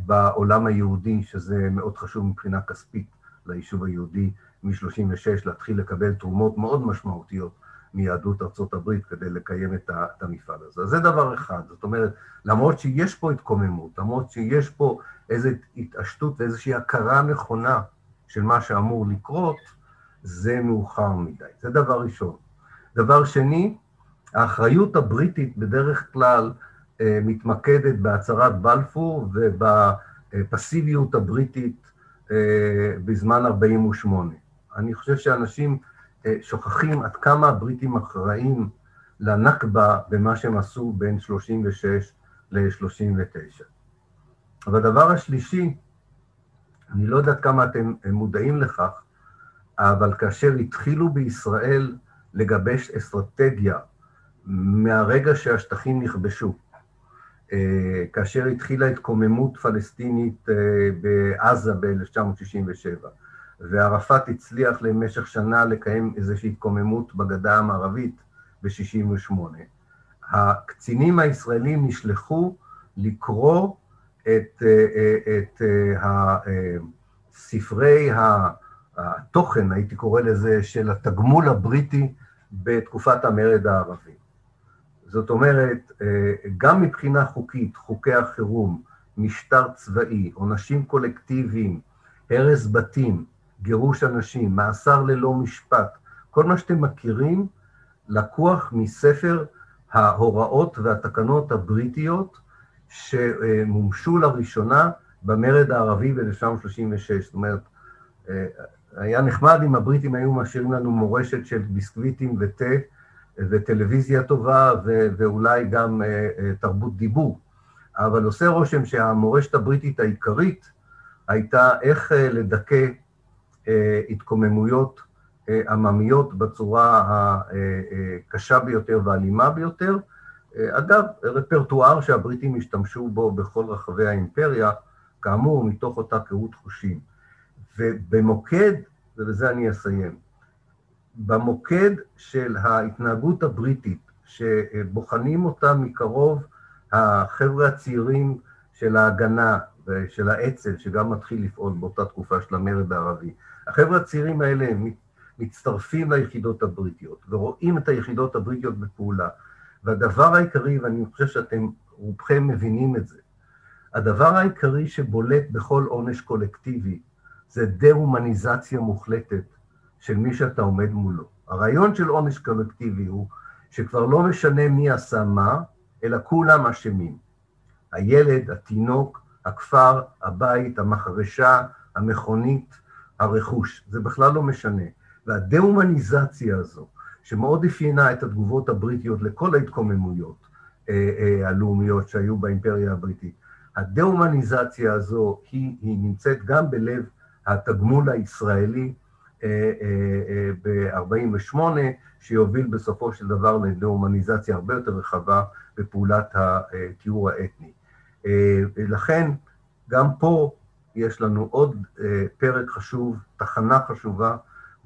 בעולם היהודי, שזה מאוד חשוב מבחינה כספית ליישוב היהודי, מ-36 להתחיל לקבל תרומות מאוד משמעותיות מיהדות ארצות הברית כדי לקיים את המפעל הזה. אז זה דבר אחד, זאת אומרת, למרות שיש פה התקוממות, למרות שיש פה איזו התעשתות ואיזושהי הכרה נכונה של מה שאמור לקרות, זה מאוחר מדי. זה דבר ראשון. דבר שני, האחריות הבריטית בדרך כלל אה, מתמקדת בהצהרת בלפור ובפסיביות הבריטית אה, בזמן 48'. אני חושב שאנשים אה, שוכחים עד כמה הבריטים אחראים לנכבה במה שהם עשו בין 36 ל-39. אבל הדבר השלישי, אני לא יודעת כמה אתם מודעים לכך, אבל כאשר התחילו בישראל לגבש אסטרטגיה מהרגע שהשטחים נכבשו, כאשר התחילה התקוממות פלסטינית בעזה ב-1967, וערפאת הצליח למשך שנה לקיים איזושהי התקוממות בגדה המערבית ב-68'. הקצינים הישראלים נשלחו לקרוא את, את ספרי התוכן, הייתי קורא לזה, של התגמול הבריטי בתקופת המרד הערבי. זאת אומרת, גם מבחינה חוקית, חוקי החירום, משטר צבאי, עונשים קולקטיביים, הרס בתים, גירוש אנשים, מאסר ללא משפט, כל מה שאתם מכירים לקוח מספר ההוראות והתקנות הבריטיות שמומשו לראשונה במרד הערבי ב-1936. זאת אומרת, היה נחמד אם הבריטים היו משאירים לנו מורשת של ביסקוויטים ותה וטלוויזיה טובה ו- ואולי גם תרבות דיבור, אבל עושה רושם שהמורשת הבריטית העיקרית הייתה איך לדכא התקוממויות עממיות בצורה הקשה ביותר והאלימה ביותר. אגב, רפרטואר שהבריטים השתמשו בו בכל רחבי האימפריה, כאמור, מתוך אותה קהות חושים. ובמוקד, ובזה אני אסיים, במוקד של ההתנהגות הבריטית, שבוחנים אותה מקרוב החבר'ה הצעירים של ההגנה ושל האצ"ל, שגם מתחיל לפעול באותה תקופה של המרד הערבי. החבר'ה הצעירים האלה מצטרפים ליחידות הבריטיות ורואים את היחידות הבריטיות בפעולה. והדבר העיקרי, ואני חושב שאתם רובכם מבינים את זה, הדבר העיקרי שבולט בכל עונש קולקטיבי זה דה-הומניזציה מוחלטת של מי שאתה עומד מולו. הרעיון של עונש קולקטיבי הוא שכבר לא משנה מי עשה מה, אלא כולם אשמים. הילד, התינוק, הכפר, הבית, המחרשה, המכונית, הרכוש. זה בכלל לא משנה. והדה-הומניזציה הזו, שמאוד אפיינה את התגובות הבריטיות לכל ההתקוממויות הלאומיות שהיו באימפריה הבריטית, הדה-הומניזציה הזו היא, היא נמצאת גם בלב התגמול הישראלי ב-48', שיוביל בסופו של דבר לדה-הומניזציה הרבה יותר רחבה בפעולת הטיהור האתני. לכן, גם פה יש לנו עוד פרק חשוב, תחנה חשובה,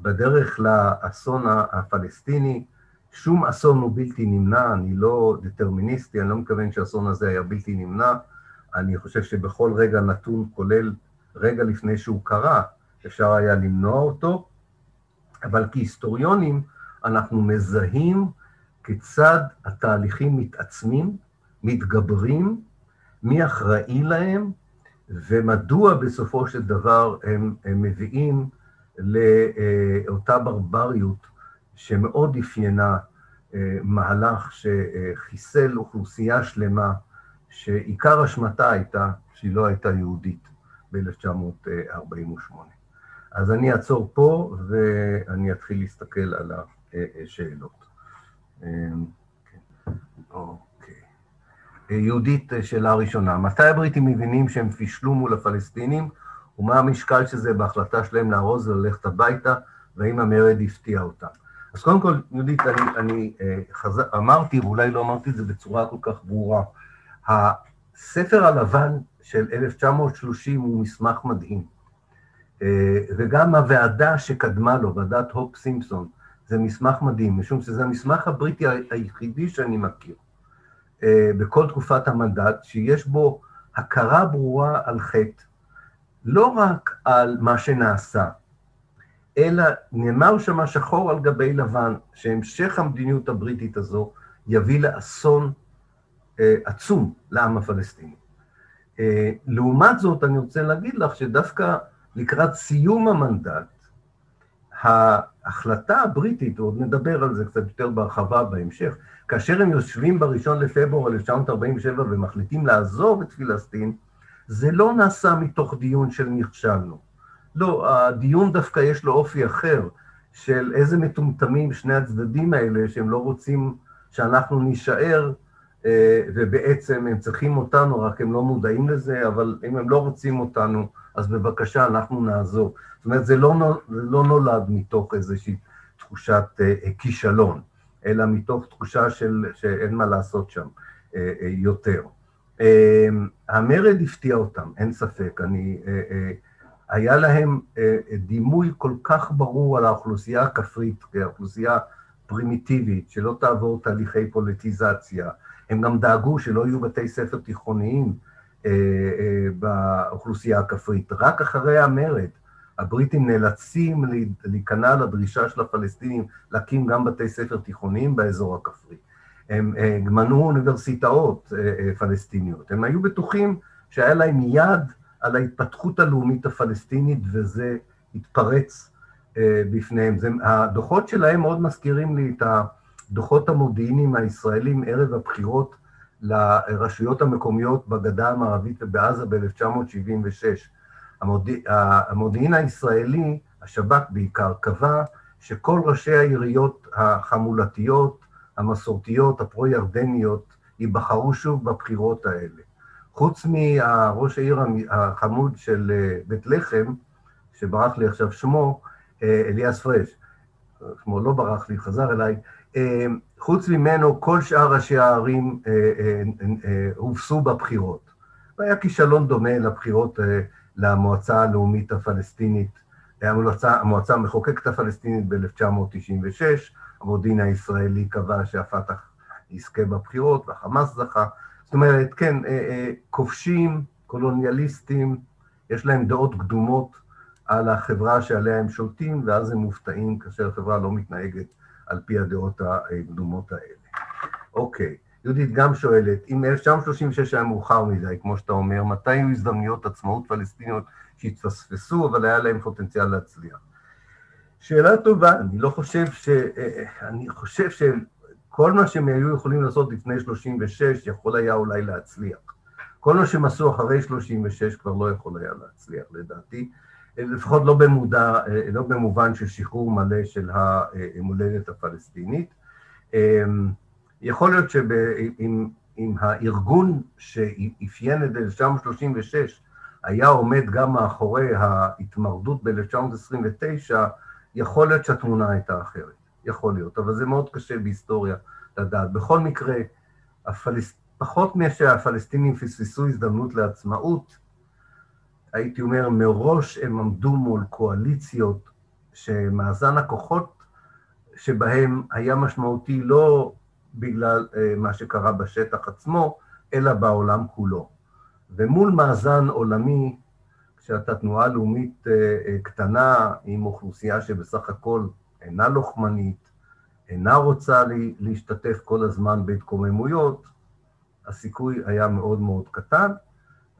בדרך לאסון הפלסטיני. שום אסון הוא בלתי נמנע, אני לא דטרמיניסטי, אני לא מתכוון שהאסון הזה היה בלתי נמנע. אני חושב שבכל רגע נתון, כולל רגע לפני שהוא קרה, אפשר היה למנוע אותו, אבל כהיסטוריונים אנחנו מזהים כיצד התהליכים מתעצמים, מתגברים, מי אחראי להם, ומדוע בסופו של דבר הם, הם מביאים לאותה ברבריות שמאוד אפיינה מהלך שחיסל אוכלוסייה שלמה, שעיקר אשמתה הייתה שהיא לא הייתה יהודית ב-1948. אז אני אעצור פה ואני אתחיל להסתכל על השאלות. אוקיי. יהודית, שאלה ראשונה, מתי הבריטים מבינים שהם פישלו מול הפלסטינים, ומה המשקל של זה בהחלטה שלהם לארוז וללכת הביתה, והאם המרד הפתיע אותם? אז קודם כל, יהודית, אני, אני חז... אמרתי, ואולי לא אמרתי את זה בצורה כל כך ברורה, הספר הלבן של 1930 הוא מסמך מדהים. וגם הוועדה שקדמה לו, ועדת הופ סימפסון, זה מסמך מדהים, משום שזה המסמך הבריטי היחידי שאני מכיר בכל תקופת המנדט, שיש בו הכרה ברורה על חטא, לא רק על מה שנעשה, אלא נאמר שמה שחור על גבי לבן, שהמשך המדיניות הבריטית הזו יביא לאסון עצום לעם הפלסטיני. לעומת זאת, אני רוצה להגיד לך שדווקא לקראת סיום המנדט, ההחלטה הבריטית, עוד נדבר על זה קצת יותר בהרחבה בהמשך, כאשר הם יושבים בראשון לפברואר 1947 ומחליטים לעזוב את פלסטין, זה לא נעשה מתוך דיון של נכשלנו. לא, הדיון דווקא יש לו אופי אחר, של איזה מטומטמים שני הצדדים האלה, שהם לא רוצים שאנחנו נישאר, ובעצם הם צריכים אותנו, רק הם לא מודעים לזה, אבל אם הם לא רוצים אותנו, אז בבקשה, אנחנו נעזור. זאת אומרת, זה לא, לא נולד מתוך איזושהי תחושת כישלון, אלא מתוך תחושה של, שאין מה לעשות שם יותר. המרד הפתיע אותם, אין ספק. אני, היה להם דימוי כל כך ברור על האוכלוסייה הכפרית, כאוכלוסייה פרימיטיבית, שלא תעבור תהליכי פוליטיזציה. הם גם דאגו שלא יהיו בתי ספר תיכוניים באוכלוסייה הכפרית. רק אחרי המרד הבריטים נאלצים להיכנע לדרישה של הפלסטינים להקים גם בתי ספר תיכוניים באזור הכפרי. הם מנעו אוניברסיטאות פלסטיניות. הם היו בטוחים שהיה להם יד על ההתפתחות הלאומית הפלסטינית, וזה התפרץ בפניהם. הדוחות שלהם מאוד מזכירים לי את הדוחות המודיעיניים הישראלים ערב הבחירות לרשויות המקומיות בגדה המערבית ובעזה ב-1976. המודיע, המודיעין הישראלי, השב"כ בעיקר, קבע שכל ראשי העיריות החמולתיות, המסורתיות, הפרו-ירדניות, ייבחרו שוב בבחירות האלה. חוץ מראש העיר החמוד של בית לחם, שברח לי עכשיו שמו, אליאס פרש, שמו לא ברח לי, חזר אליי, חוץ ממנו כל שאר ראשי הערים הובסו בבחירות. והיה כישלון דומה לבחירות למועצה הלאומית הפלסטינית, המועצה, המועצה המחוקקת הפלסטינית ב-1996, המודיעין הישראלי קבע שהפת"ח יזכה בבחירות והחמאס זכה. זאת אומרת, כן, כובשים, קולוניאליסטים, יש להם דעות קדומות על החברה שעליה הם שולטים, ואז הם מופתעים כאשר החברה לא מתנהגת על פי הדעות הקדומות האלה. אוקיי. יהודית גם שואלת, אם 1936 היה מאוחר מדי, כמו שאתה אומר, מתי היו הזדמנויות עצמאות פלסטיניות שהתפספסו, אבל היה להם פוטנציאל להצליח? שאלה טובה, אני לא חושב ש... אני חושב שכל מה שהם היו יכולים לעשות לפני 36 יכול היה אולי להצליח. כל מה שהם עשו אחרי 36 כבר לא יכול היה להצליח, לדעתי. לפחות לא במודע, לא במובן של שחרור מלא של המולדת הפלסטינית. יכול להיות שאם הארגון שאפיין את 1936 היה עומד גם מאחורי ההתמרדות ב-1929, יכול להיות שהתמונה הייתה אחרת. יכול להיות, אבל זה מאוד קשה בהיסטוריה לדעת. בכל מקרה, הפלס... פחות משהפלסטינים פספסו הזדמנות לעצמאות, הייתי אומר, מראש הם עמדו מול קואליציות שמאזן הכוחות שבהם היה משמעותי לא בגלל מה שקרה בשטח עצמו, אלא בעולם כולו. ומול מאזן עולמי, כשאתה תנועה לאומית קטנה עם אוכלוסייה שבסך הכל אינה לוחמנית, אינה רוצה להשתתף כל הזמן בהתקוממויות, הסיכוי היה מאוד מאוד קטן.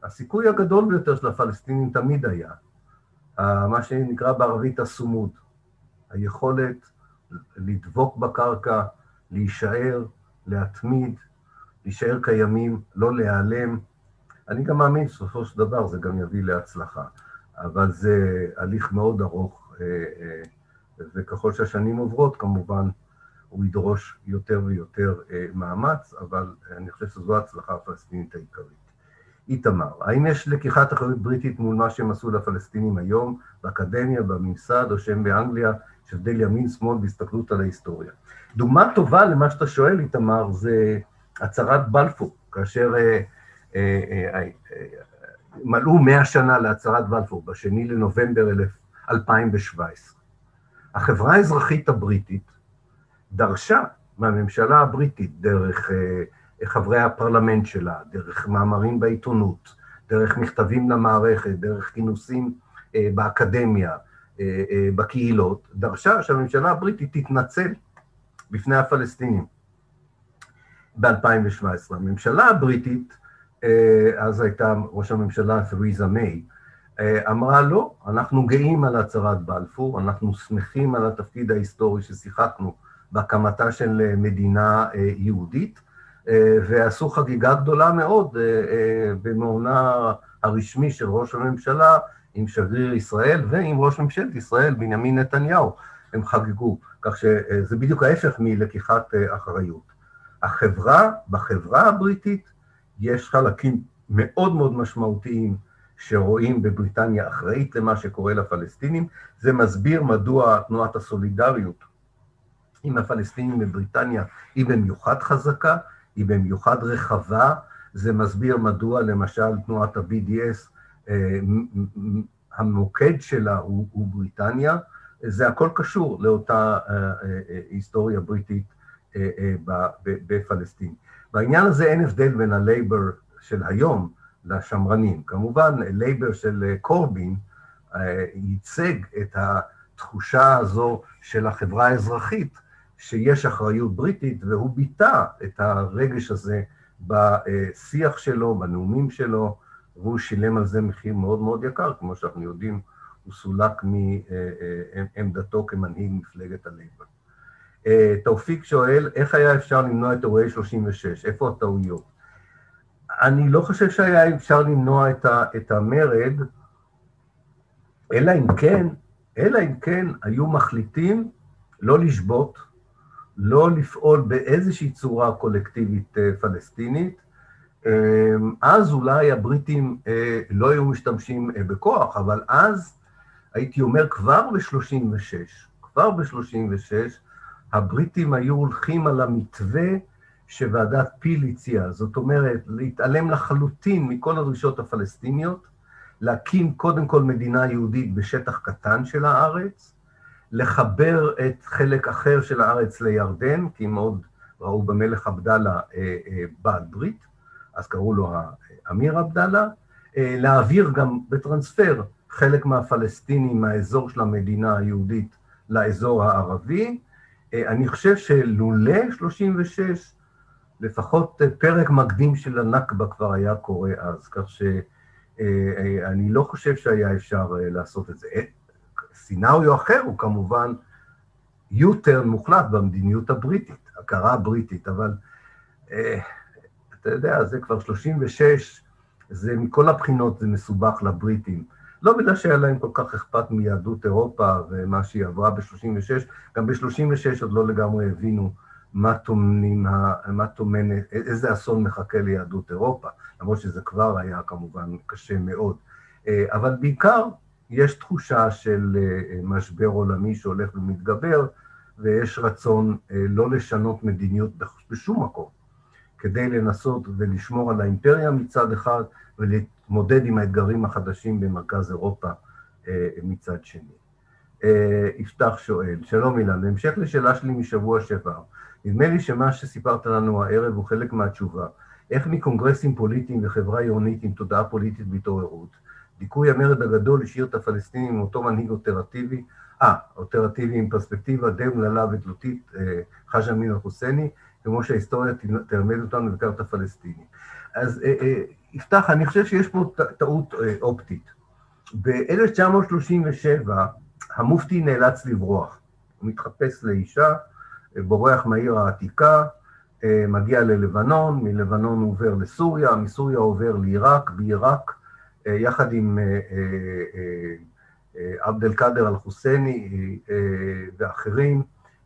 הסיכוי הגדול ביותר של הפלסטינים תמיד היה, מה שנקרא בערבית הסומוד, היכולת לדבוק בקרקע, להישאר, להתמיד, להישאר קיימים, לא להיעלם. אני גם מאמין שבסופו של דבר זה גם יביא להצלחה, אבל זה הליך מאוד ארוך, וככל שהשנים עוברות, כמובן, הוא ידרוש יותר ויותר מאמץ, אבל אני חושב שזו ההצלחה הפלסטינית העיקרית. איתמר, האם יש לקיחת אחריות בריטית מול מה שהם עשו לפלסטינים היום, באקדמיה, בממסד, או שהם באנגליה, יש הבדל ימין-שמאל בהסתכלות על ההיסטוריה? דוגמה טובה למה שאתה שואל, איתמר, זה הצהרת בלפור, כאשר אה, אה, אה, מלאו מאה שנה להצהרת בלפור, בשני לנובמבר 2017. החברה האזרחית הבריטית דרשה מהממשלה הבריטית, דרך חברי הפרלמנט שלה, דרך מאמרים בעיתונות, דרך מכתבים למערכת, דרך כינוסים באקדמיה, בקהילות, דרשה שהממשלה הבריטית תתנצל בפני הפלסטינים ב-2017. הממשלה הבריטית, אז הייתה ראש הממשלה ת'ריזה מיי, אמרה לא, אנחנו גאים על הצהרת בלפור, אנחנו שמחים על התפקיד ההיסטורי ששיחקנו בהקמתה של מדינה יהודית, ועשו חגיגה גדולה מאוד במעונה הרשמי של ראש הממשלה עם שגריר ישראל ועם ראש ממשלת ישראל, בנימין נתניהו. הם חגגו, כך שזה בדיוק ההפך מלקיחת אחריות. החברה, בחברה הבריטית יש חלקים מאוד מאוד משמעותיים שרואים בבריטניה אחראית למה שקורה לפלסטינים. זה מסביר מדוע תנועת הסולידריות עם הפלסטינים בבריטניה היא במיוחד חזקה, היא במיוחד רחבה, זה מסביר מדוע למשל תנועת ה-BDS, המוקד שלה הוא, הוא בריטניה, זה הכל קשור לאותה היסטוריה בריטית בפלסטין. בעניין הזה אין הבדל בין הלייבר של היום לשמרנים. כמובן, לייבר של קורבין ייצג את התחושה הזו של החברה האזרחית, שיש אחריות בריטית, והוא ביטא את הרגש הזה בשיח שלו, בנאומים שלו, והוא שילם על זה מחיר מאוד מאוד יקר, כמו שאנחנו יודעים, הוא סולק מעמדתו כמנהיג מפלגת הלייבר. תאופיק שואל, איך היה אפשר למנוע את אירועי 36? איפה הטעויות? אני לא חושב שהיה אפשר למנוע את המרד, אלא אם כן, אלא אם כן היו מחליטים לא לשבות, לא לפעול באיזושהי צורה קולקטיבית פלסטינית, אז אולי הבריטים לא היו משתמשים בכוח, אבל אז, הייתי אומר, כבר ב-36, כבר ב-36, הבריטים היו הולכים על המתווה שוועדת פיל הציעה, זאת אומרת, להתעלם לחלוטין מכל הדרישות הפלסטיניות, להקים קודם כל מדינה יהודית בשטח קטן של הארץ, לחבר את חלק אחר של הארץ לירדן, כי מאוד ראו במלך עבדאללה בעל ברית, אז קראו לו אמיר עבדאללה, להעביר גם בטרנספר חלק מהפלסטינים מהאזור של המדינה היהודית לאזור הערבי. אני חושב שלולא 36, לפחות פרק מקדים של הנכבה כבר היה קורה אז, כך שאני לא חושב שהיה אפשר לעשות את זה. סינאריו אחר הוא כמובן U-turn מוחלט במדיניות הבריטית, הכרה הבריטית, אבל אתה יודע, זה כבר 36, זה מכל הבחינות זה מסובך לבריטים. לא בגלל שהיה להם כל כך אכפת מיהדות אירופה ומה שהיא עברה ב-36, גם ב-36 עוד לא לגמרי הבינו מה טומנים, מה טומן, איזה אסון מחכה ליהדות אירופה, למרות שזה כבר היה כמובן קשה מאוד. אבל בעיקר יש תחושה של משבר עולמי שהולך ומתגבר, ויש רצון לא לשנות מדיניות בשום מקום, כדי לנסות ולשמור על האימפריה מצד אחד, ולהתמודד עם האתגרים החדשים במרכז אירופה מצד שני. יפתח שואל, שלום אילן, בהמשך לשאלה שלי משבוע שעבר, נדמה לי שמה שסיפרת לנו הערב הוא חלק מהתשובה. איך מקונגרסים פוליטיים וחברה עירונית עם תודעה פוליטית בהתעוררות, דיכוי המרד הגדול השאיר את הפלסטינים עם אותו מנהיג אופרטיבי, אה, אופרטיבי עם פרספקטיבה די אומללה ותלותית, חאג' אמין אל-חוסייני, כמו שההיסטוריה תלמד אותנו בעיקר את הפלסטינים. אז יפתח, אני חושב שיש פה טעות אופטית. ב-1937 המופתי נאלץ לברוח. הוא מתחפש לאישה, בורח מהעיר העתיקה, מגיע ללבנון, מלבנון הוא עובר לסוריה, מסוריה עובר לעיראק, בעיראק, יחד עם עבד אל-קאדר אל-חוסייני ואחרים,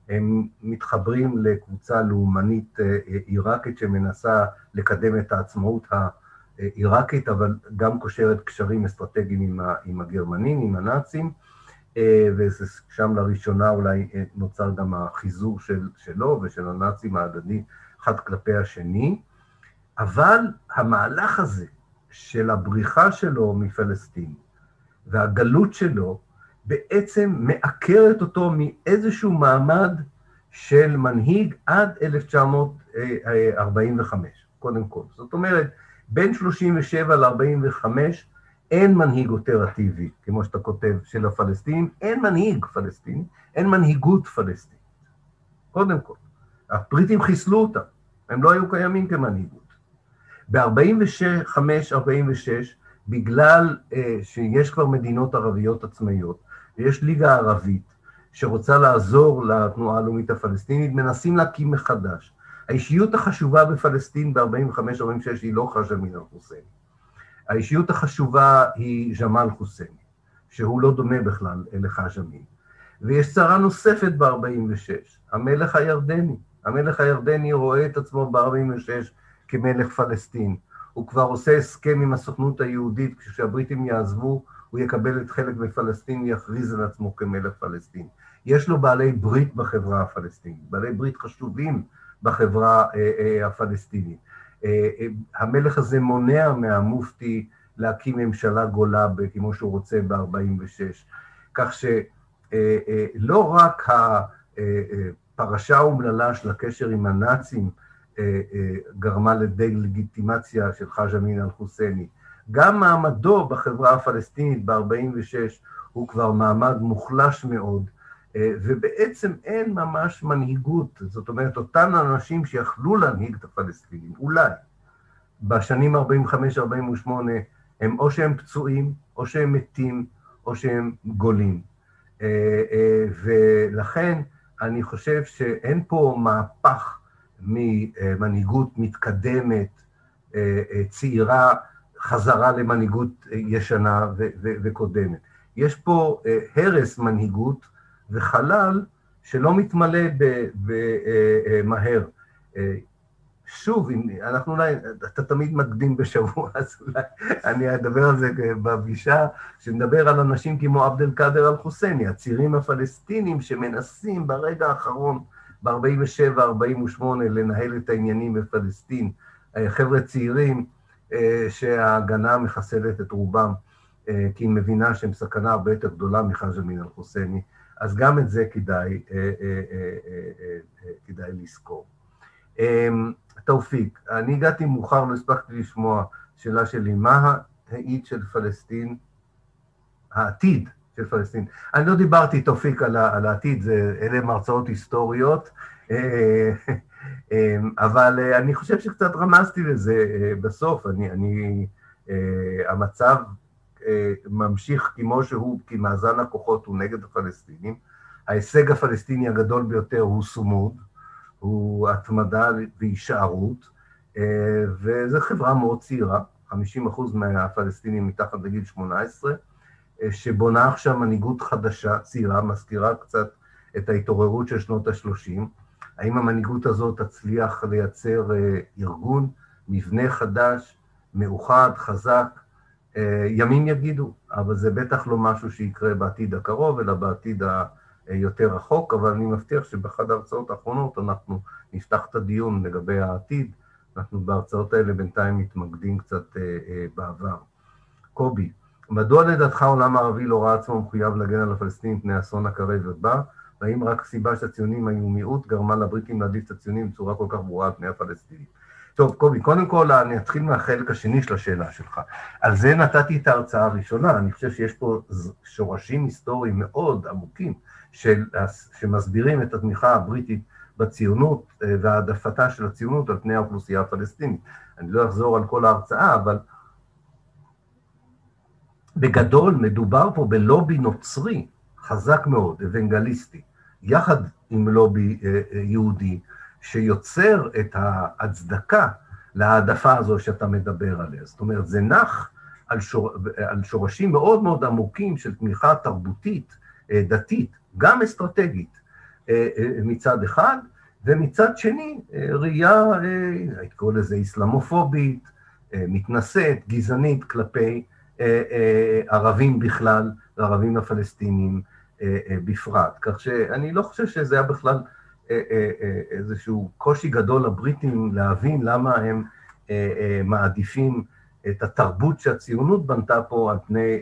הם מתחברים לקבוצה לאומנית עיראקית שמנסה לקדם את העצמאות העיראקית, אבל גם קושרת קשרים אסטרטגיים עם הגרמנים, עם הנאצים, ושם לראשונה אולי נוצר גם החיזור של, שלו ושל הנאצים ההדדי אחד כלפי השני, אבל המהלך הזה של הבריחה שלו מפלסטין והגלות שלו בעצם מעקרת אותו מאיזשהו מעמד של מנהיג עד 1945, קודם כל. זאת אומרת, בין 37 ל-45 אין מנהיג אופרטיבי, כמו שאתה כותב, של הפלסטינים, אין מנהיג פלסטיני, אין מנהיגות פלסטינית. קודם כל. הבריטים חיסלו אותם, הם לא היו קיימים כמנהיגות. ב-45-46, בגלל uh, שיש כבר מדינות ערביות עצמאיות, ויש ליגה ערבית שרוצה לעזור לתנועה הלאומית הפלסטינית, מנסים להקים מחדש. האישיות החשובה בפלסטין ב-45-46 היא לא חאג' אמין אל-חוסייני. האישיות החשובה היא ג'מאל חוסייני, שהוא לא דומה בכלל לחאג' אמין. ויש צרה נוספת ב-46, המלך הירדני. המלך הירדני רואה את עצמו ב-46 כמלך פלסטין. הוא כבר עושה הסכם עם הסוכנות היהודית, כשהבריטים יעזבו, הוא יקבל את חלק מפלסטין ויכריז על עצמו כמלך פלסטין. יש לו בעלי ברית בחברה הפלסטינית, בעלי ברית חשובים בחברה הפלסטינית. המלך הזה מונע מהמופתי להקים ממשלה גולה כמו שהוא רוצה ב-46. כך שלא רק הפרשה האומללה של הקשר עם הנאצים גרמה לדה-לגיטימציה של חאג' אמין אל-חוסייני, גם מעמדו בחברה הפלסטינית ב-46 הוא כבר מעמד מוחלש מאוד, ובעצם אין ממש מנהיגות, זאת אומרת, אותם אנשים שיכלו להנהיג את הפלסטינים, אולי, בשנים 45-48, הם או שהם פצועים, או שהם מתים, או שהם גולים. ולכן אני חושב שאין פה מהפך ממנהיגות מתקדמת, צעירה, חזרה למנהיגות ישנה וקודמת. יש פה הרס מנהיגות וחלל שלא מתמלא מהר. שוב, אנחנו אולי, אתה תמיד מקדים בשבוע, אז אולי אני אדבר על זה בפגישה, שנדבר על אנשים כמו עבד אל-קאדר אל-חוסייני, הצעירים הפלסטינים שמנסים ברגע האחרון, ב-47-48, לנהל את העניינים בפלסטין. חבר'ה צעירים שההגנה מחסלת את רובם, כי היא מבינה שהם סכנה הרבה יותר גדולה מחאג' אמין אל-חוסייני, אז גם את זה כדאי, כדאי לזכור. תאופיק, אני הגעתי מאוחר, לא הספקתי לשמוע שאלה שלי, מה העתיד של פלסטין, העתיד של פלסטין. אני לא דיברתי, תאופיק, על, על העתיד, זה, אלה הן הרצאות היסטוריות, אבל אני חושב שקצת רמזתי לזה בסוף, אני, אני, המצב ממשיך כמו שהוא, כי מאזן הכוחות הוא נגד הפלסטינים. ההישג הפלסטיני הגדול ביותר הוא סומוד, הוא התמדה והישארות, וזו חברה מאוד צעירה, 50 אחוז מהפלסטינים מתחת לגיל 18, שבונה עכשיו מנהיגות חדשה, צעירה, מזכירה קצת את ההתעוררות של שנות ה-30. האם המנהיגות הזאת תצליח לייצר ארגון, מבנה חדש, מאוחד, חזק? ימים יגידו, אבל זה בטח לא משהו שיקרה בעתיד הקרוב, אלא בעתיד ה... יותר רחוק, אבל אני מבטיח שבאחת ההרצאות האחרונות אנחנו נפתח את הדיון לגבי העתיד. אנחנו בהרצאות האלה בינתיים מתמקדים קצת בעבר. קובי, מדוע לדעתך העולם הערבי לא ראה עצמו מחויב להגן על הפלסטינים מפני האסון הקרב ובא, והאם רק הסיבה שהציונים היו מיעוט גרמה לבריטים להעדיף את הציונים בצורה כל כך ברורה על פני הפלסטינים? טוב, קובי, קודם כל אני אתחיל מהחלק השני של השאלה שלך. על זה נתתי את ההרצאה הראשונה, אני חושב שיש פה שורשים היסטוריים מאוד עמוקים של, שמסבירים את התמיכה הבריטית בציונות והעדפתה של הציונות על פני האוכלוסייה הפלסטינית. אני לא אחזור על כל ההרצאה, אבל בגדול מדובר פה בלובי נוצרי חזק מאוד, אוונגליסטי, יחד עם לובי יהודי, שיוצר את ההצדקה להעדפה הזו שאתה מדבר עליה. זאת אומרת, זה נח על, שור, על שורשים מאוד מאוד עמוקים של תמיכה תרבותית, דתית, גם אסטרטגית מצד אחד, ומצד שני, ראייה, הייתי קורא לזה אסלאמופובית, מתנשאת, גזענית כלפי ערבים בכלל וערבים הפלסטינים בפרט. כך שאני לא חושב שזה היה בכלל איזשהו קושי גדול לבריטים להבין למה הם מעדיפים את התרבות שהציונות בנתה פה על פני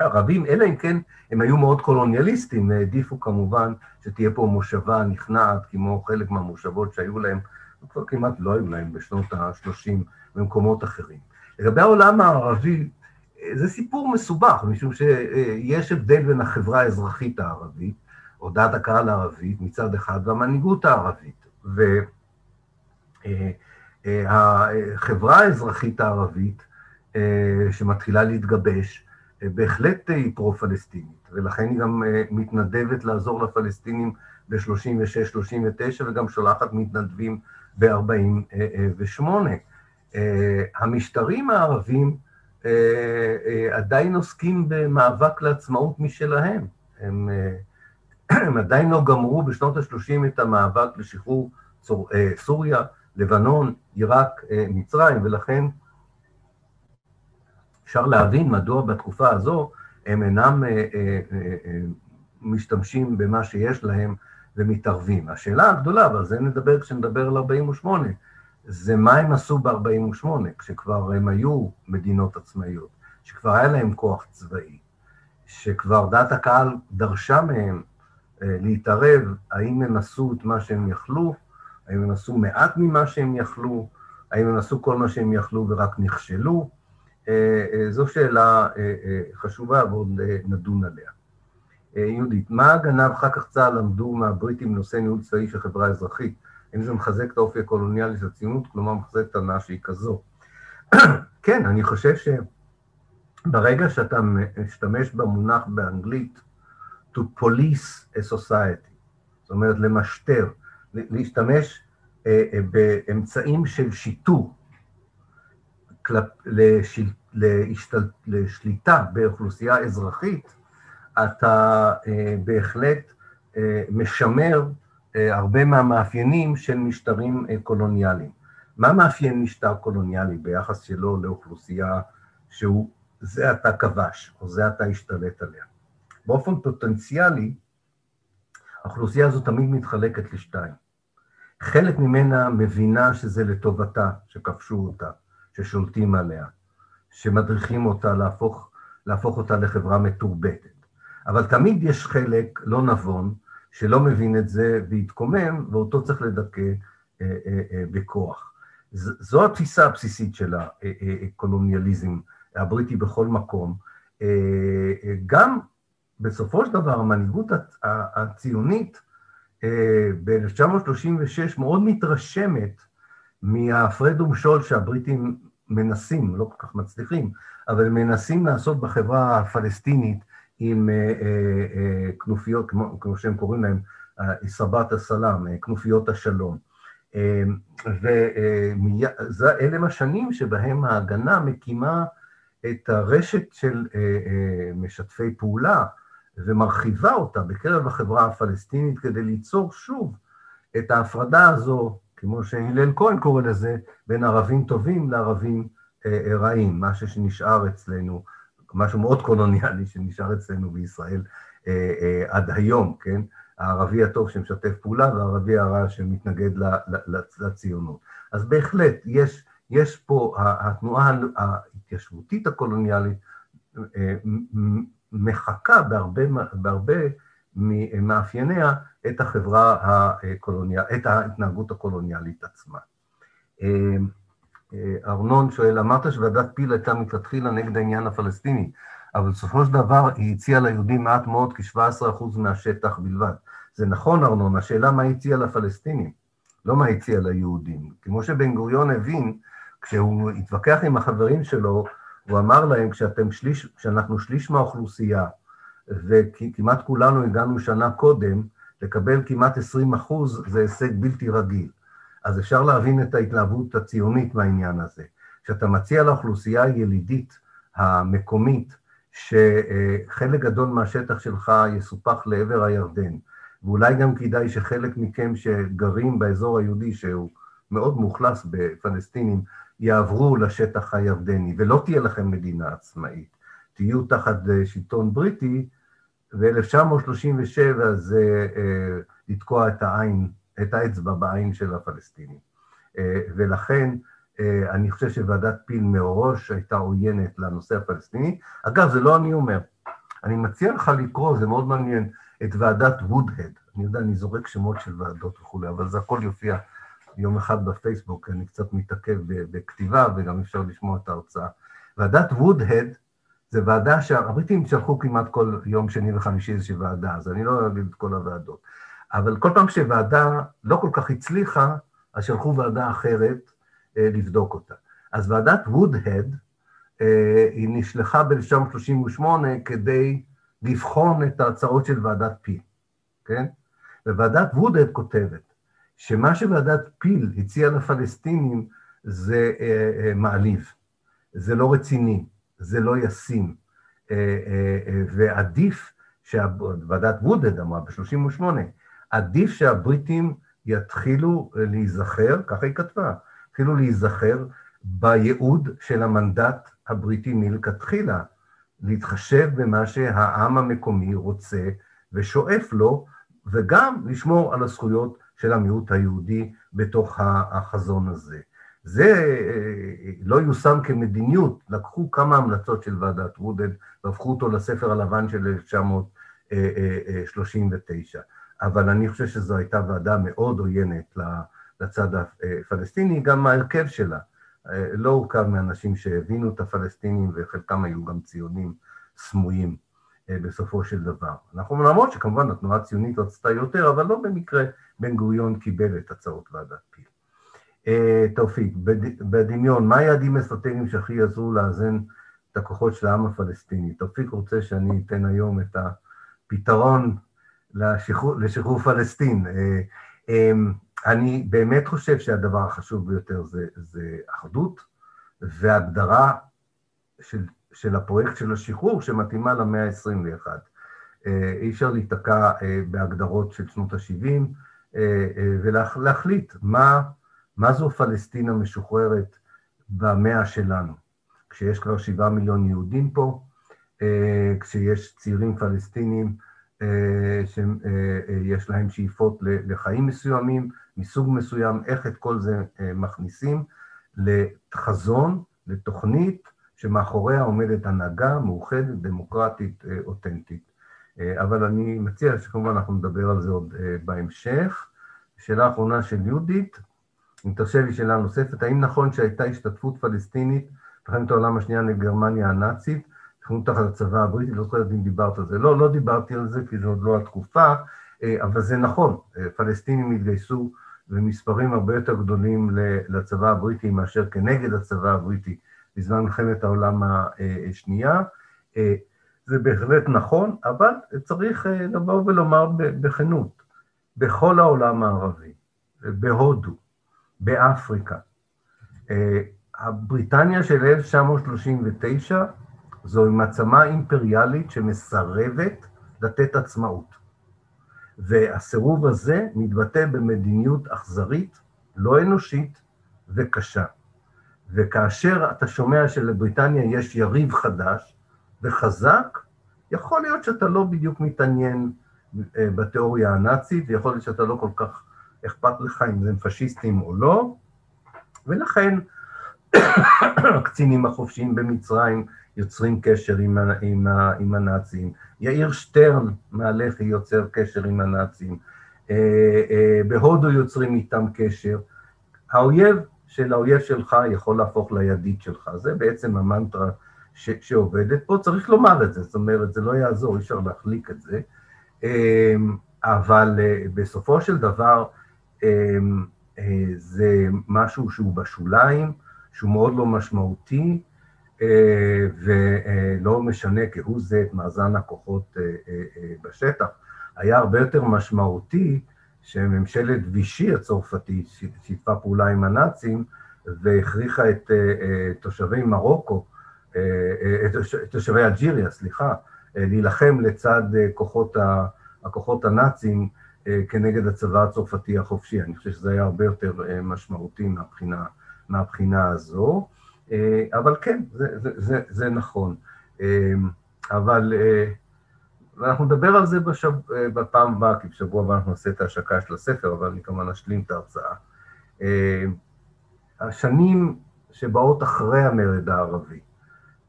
הערבים, אלא אם כן הם היו מאוד קולוניאליסטים, העדיפו כמובן שתהיה פה מושבה נכנעת, כמו חלק מהמושבות שהיו להם, וכבר כמעט לא היו להם בשנות ה-30 במקומות אחרים. לגבי העולם הערבי, זה סיפור מסובך, משום שיש הבדל בין החברה האזרחית הערבית, או דעת הקהל הערבית מצד אחד, והמנהיגות הערבית. והחברה האזרחית הערבית, שמתחילה להתגבש, בהחלט היא פרו-פלסטינית, ולכן היא גם מתנדבת לעזור לפלסטינים ב-36-39, וגם שולחת מתנדבים ב-48. המשטרים הערבים עדיין עוסקים במאבק לעצמאות משלהם. הם, הם עדיין לא גמרו בשנות ה-30 את המאבק לשחרור צור, סוריה, לבנון, עיראק, מצרים, ולכן אפשר להבין מדוע בתקופה הזו הם אינם משתמשים במה שיש להם ומתערבים. השאלה הגדולה, ועל זה נדבר כשנדבר על 48, זה מה הם עשו ב-48', כשכבר הם היו מדינות עצמאיות, שכבר היה להם כוח צבאי, שכבר דעת הקהל דרשה מהם אה, להתערב, האם הם עשו את מה שהם יכלו, האם הם עשו מעט ממה שהם יכלו, האם הם עשו כל מה שהם יכלו ורק נכשלו. אה, אה, זו שאלה חשובה ועוד נדון עליה. יהודית, מה ההגנה ואחר כך צה"ל למדו מהבריטים בנושא ניהול צבאי של חברה אזרחית? האם זה מחזק את האופי הקולוניאלי של הציונות, כלומר מחזק את הנאה שהיא כזו? כן, אני חושב שברגע שאתה משתמש במונח באנגלית to police a society, זאת אומרת למשטר, להשתמש אה, אה, באמצעים של שיטור כלפ, לשיל, להשתל, לשליטה באוכלוסייה אזרחית, אתה אה, בהחלט אה, משמר הרבה מהמאפיינים של משטרים אה, קולוניאליים. מה מאפיין משטר קולוניאלי ביחס שלו לאוכלוסייה שהוא זה אתה כבש, או זה אתה השתלט עליה? באופן פוטנציאלי, האוכלוסייה הזו תמיד מתחלקת לשתיים. חלק ממנה מבינה שזה לטובתה, שכבשו אותה, ששולטים עליה, שמדריכים אותה להפוך, להפוך אותה לחברה מתורבתת. אבל תמיד יש חלק לא נבון, שלא מבין את זה והתקומם, ואותו צריך לדכא אה, אה, אה, בכוח. זו התפיסה הבסיסית של הקולוניאליזם הבריטי בכל מקום. גם בסופו של דבר המנהיגות הציונית ב-1936 מאוד מתרשמת מההפרד ומשול שהבריטים מנסים, לא כל כך מצליחים, אבל מנסים לעשות בחברה הפלסטינית עם אה, אה, אה, כנופיות, כמו, שהם קוראים להם, סבת הסלאם, כנופיות השלום. ואלה השנים שבהם ההגנה מקימה את הרשת של משתפי פעולה ומרחיבה אותה בקרב החברה הפלסטינית כדי ליצור שוב את ההפרדה הזו, כמו שהלל כהן קורא לזה, בין ערבים טובים לערבים רעים, משהו שנשאר אצלנו משהו מאוד קולוניאלי שנשאר אצלנו בישראל אה, אה, עד היום, כן? הערבי הטוב שמשתף פעולה והערבי הרע שמתנגד לציונות. אז בהחלט, יש, יש פה, התנועה ההתיישבותית הקולוניאלית אה, מחקה בהרבה, בהרבה ממאפייניה את החברה הקולוניאלית, את ההתנהגות הקולוניאלית עצמה. ארנון שואל, אמרת שוועדת פיל הייתה מלכתחילה נגד העניין הפלסטיני, אבל בסופו של דבר היא הציעה ליהודים מעט מאוד, כ-17% מהשטח בלבד. זה נכון, ארנון, השאלה מה הציעה לפלסטינים, לא מה הציעה ליהודים. כמו שבן גוריון הבין, כשהוא התווכח עם החברים שלו, הוא אמר להם, כשאתם שליש, כשאנחנו שליש מהאוכלוסייה, וכמעט כולנו הגענו שנה קודם, לקבל כמעט 20 אחוז זה הישג בלתי רגיל. אז אפשר להבין את ההתלהבות הציונית מהעניין הזה. כשאתה מציע לאוכלוסייה הילידית המקומית, שחלק גדול מהשטח שלך יסופח לעבר הירדן, ואולי גם כדאי שחלק מכם שגרים באזור היהודי, שהוא מאוד מאוכלס בפלסטינים, יעברו לשטח הירדני, ולא תהיה לכם מדינה עצמאית. תהיו תחת שלטון בריטי, ו-1937 זה אה, לתקוע את העין את האצבע בעין של הפלסטינים. אה, ולכן אה, אני חושב שוועדת פיל מראש הייתה עוינת לנושא הפלסטיני. אגב, זה לא אני אומר. אני מציע לך לקרוא, זה מאוד מעניין, את ועדת וודהד. אני יודע, אני זורק שמות של ועדות וכולי, אבל זה הכל יופיע יום אחד בפייסבוק, אני קצת מתעכב בכתיבה וגם אפשר לשמוע את ההרצאה. ועדת וודהד זה ועדה שהבריטים שלחו כמעט כל יום שני וחמישי איזושהי ועדה, אז אני לא אגיד את כל הוועדות. אבל כל פעם שוועדה לא כל כך הצליחה, אז שלחו ועדה אחרת אה, לבדוק אותה. אז ועדת וודהד, אה, היא נשלחה ב-1938 כדי לבחון את ההצעות של ועדת פיל, כן? וועדת וודהד כותבת שמה שוועדת פיל הציעה לפלסטינים זה אה, אה, מעליב, זה לא רציני, זה לא ישים, אה, אה, אה, ועדיף שוועדת וודהד אמרה ב-38, עדיף שהבריטים יתחילו להיזכר, ככה היא כתבה, יתחילו להיזכר בייעוד של המנדט הבריטי מלכתחילה, להתחשב במה שהעם המקומי רוצה ושואף לו, וגם לשמור על הזכויות של המיעוט היהודי בתוך החזון הזה. זה אה, לא יושם כמדיניות, לקחו כמה המלצות של ועדת רודל והפכו אותו לספר הלבן של 1939. אבל אני חושב שזו הייתה ועדה מאוד עוינת לצד הפלסטיני, גם ההרכב שלה לא הורכב מאנשים שהבינו את הפלסטינים וחלקם היו גם ציונים סמויים בסופו של דבר. אנחנו למרות שכמובן התנועה הציונית רצתה יותר, אבל לא במקרה בן גוריון קיבל את הצעות ועדת פיל. אה, תופיק, בדמיון, מה היעדים האסטרטגיים שהכי יעזרו לאזן את הכוחות של העם הפלסטיני? תופיק רוצה שאני אתן היום את הפתרון לשחרור, לשחרור פלסטין. אה, אמ, אני באמת חושב שהדבר החשוב ביותר זה, זה אחדות והגדרה של, של הפרויקט של השחרור שמתאימה למאה ה-21. אה, אי אפשר להיתקע בהגדרות של שנות ה-70 ולהחליט מה מה זו פלסטינה משוחררת במאה שלנו? כשיש כבר שבעה מיליון יהודים פה, אה, כשיש צעירים פלסטינים אה, שיש אה, להם שאיפות לחיים מסוימים, מסוג מסוים, איך את כל זה מכניסים לחזון, לתוכנית שמאחוריה עומדת הנהגה מאוחדת, דמוקרטית, אותנטית. אבל אני מציע שכמובן אנחנו נדבר על זה עוד בהמשך. שאלה אחרונה של יהודית, אם תרשה לי שאלה נוספת, האם נכון שהייתה השתתפות פלסטינית במלחמת העולם השנייה לגרמניה הנאצית, תחום תחת הצבא הבריטי, לא זוכרת אם דיברת על זה. לא, לא דיברתי על זה, כי זו עוד לא התקופה, אה, אבל זה נכון, אה, פלסטינים התגייסו במספרים הרבה יותר גדולים לצבא הבריטי מאשר כנגד הצבא הבריטי בזמן מלחמת העולם השנייה. אה, זה בהחלט נכון, אבל צריך לבוא ולומר בכנות, בכל העולם הערבי, בהודו, באפריקה. הבריטניה של 1939 זוהי מעצמה אימפריאלית שמסרבת לתת עצמאות. והסירוב הזה מתבטא במדיניות אכזרית, לא אנושית וקשה. וכאשר אתה שומע שלבריטניה יש יריב חדש וחזק, יכול להיות שאתה לא בדיוק מתעניין אה, בתיאוריה הנאצית, ויכול להיות שאתה לא כל כך אכפת לך אם הם פשיסטים או לא, ולכן הקצינים החופשיים במצרים יוצרים קשר עם, עם, עם הנאצים, יאיר שטרן מהלכי יוצר קשר עם הנאצים, אה, אה, בהודו יוצרים איתם קשר. האויב של האויב שלך יכול להפוך לידיד שלך, זה בעצם המנטרה ש, שעובדת. פה, צריך לומר את זה, זאת אומרת, זה לא יעזור, אי אפשר להחליק את זה, אה, אבל בסופו של דבר, זה משהו שהוא בשוליים, שהוא מאוד לא משמעותי, ולא משנה כהוא זה את מאזן הכוחות אה, בשטח. היה הרבה יותר משמעותי שממשלת וישי הצרפתית שיתפה פעולה עם הנאצים והכריחה את תושבי מרוקו, את תושבי אלג'יריה, סליחה, להילחם לצד כוחות, הכוחות הנאצים אה, כנגד הצבא הצרפתי החופשי. אני חושב שזה היה הרבה יותר אה, משמעותי מהבחינה, מהבחינה הזו, אה, אבל כן, זה, זה, זה, זה נכון. אבל אנחנו נדבר על זה בשב... בפעם הבאה, כי בשבוע הבא אנחנו נעשה את ההשקה של הספר, אבל אני כמובן אשלים את ההרצאה. השנים שבאות אחרי המרד הערבי,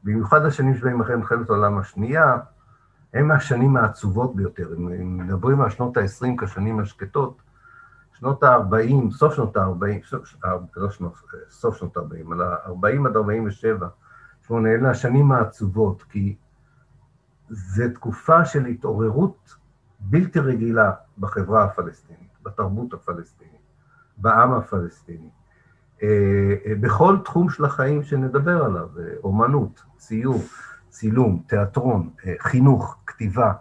במיוחד השנים שבהם אחרי מלחמת העולם השנייה, הם השנים העצובות ביותר. אם מדברים על שנות ה-20 כשנים השקטות, שנות ה-40, סוף שנות ה-40, סוף, לא שנות, סוף שנות ה-40, אלא 40 עד 47, שמונה, אלה השנים העצובות, כי זו תקופה של התעוררות בלתי רגילה בחברה הפלסטינית, בתרבות הפלסטינית, בעם הפלסטיני, אה, אה, בכל תחום של החיים שנדבר עליו, אה, אומנות, ציור, צילום, תיאטרון, חינוך, כתיבה,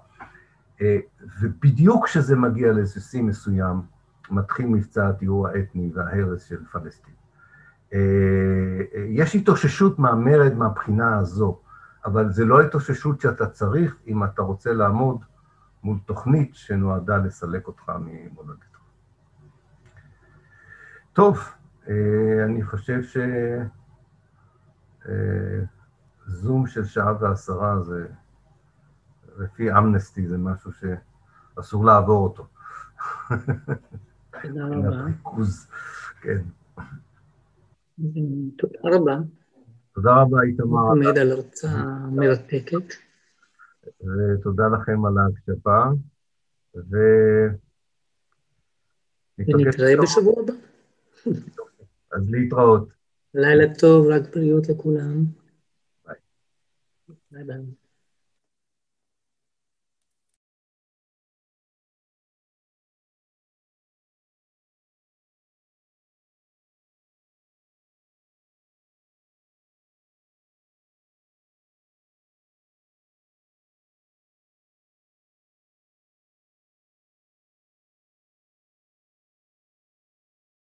אה, ובדיוק כשזה מגיע לאיזה שיא מסוים, מתחיל מבצע הטיהור האתני וההרס של פלסטין. אה, אה, יש התאוששות מהמרד מהבחינה הזו, אבל זה לא התאוששות שאתה צריך אם אתה רוצה לעמוד מול תוכנית שנועדה לסלק אותך ממולדתך. טוב, אני חושב שזום של שעה ועשרה זה... לפי אמנסטי זה משהו שאסור לעבור אותו. תודה רבה. כן. תודה רבה. תודה רבה, איתמר. עומד על הרצאה מרתקת. ותודה לכם על ההקשבה, ו... ונתראה בשבוע הבא. אז להתראות. לילה טוב, רק בריאות לכולם. ביי ביי.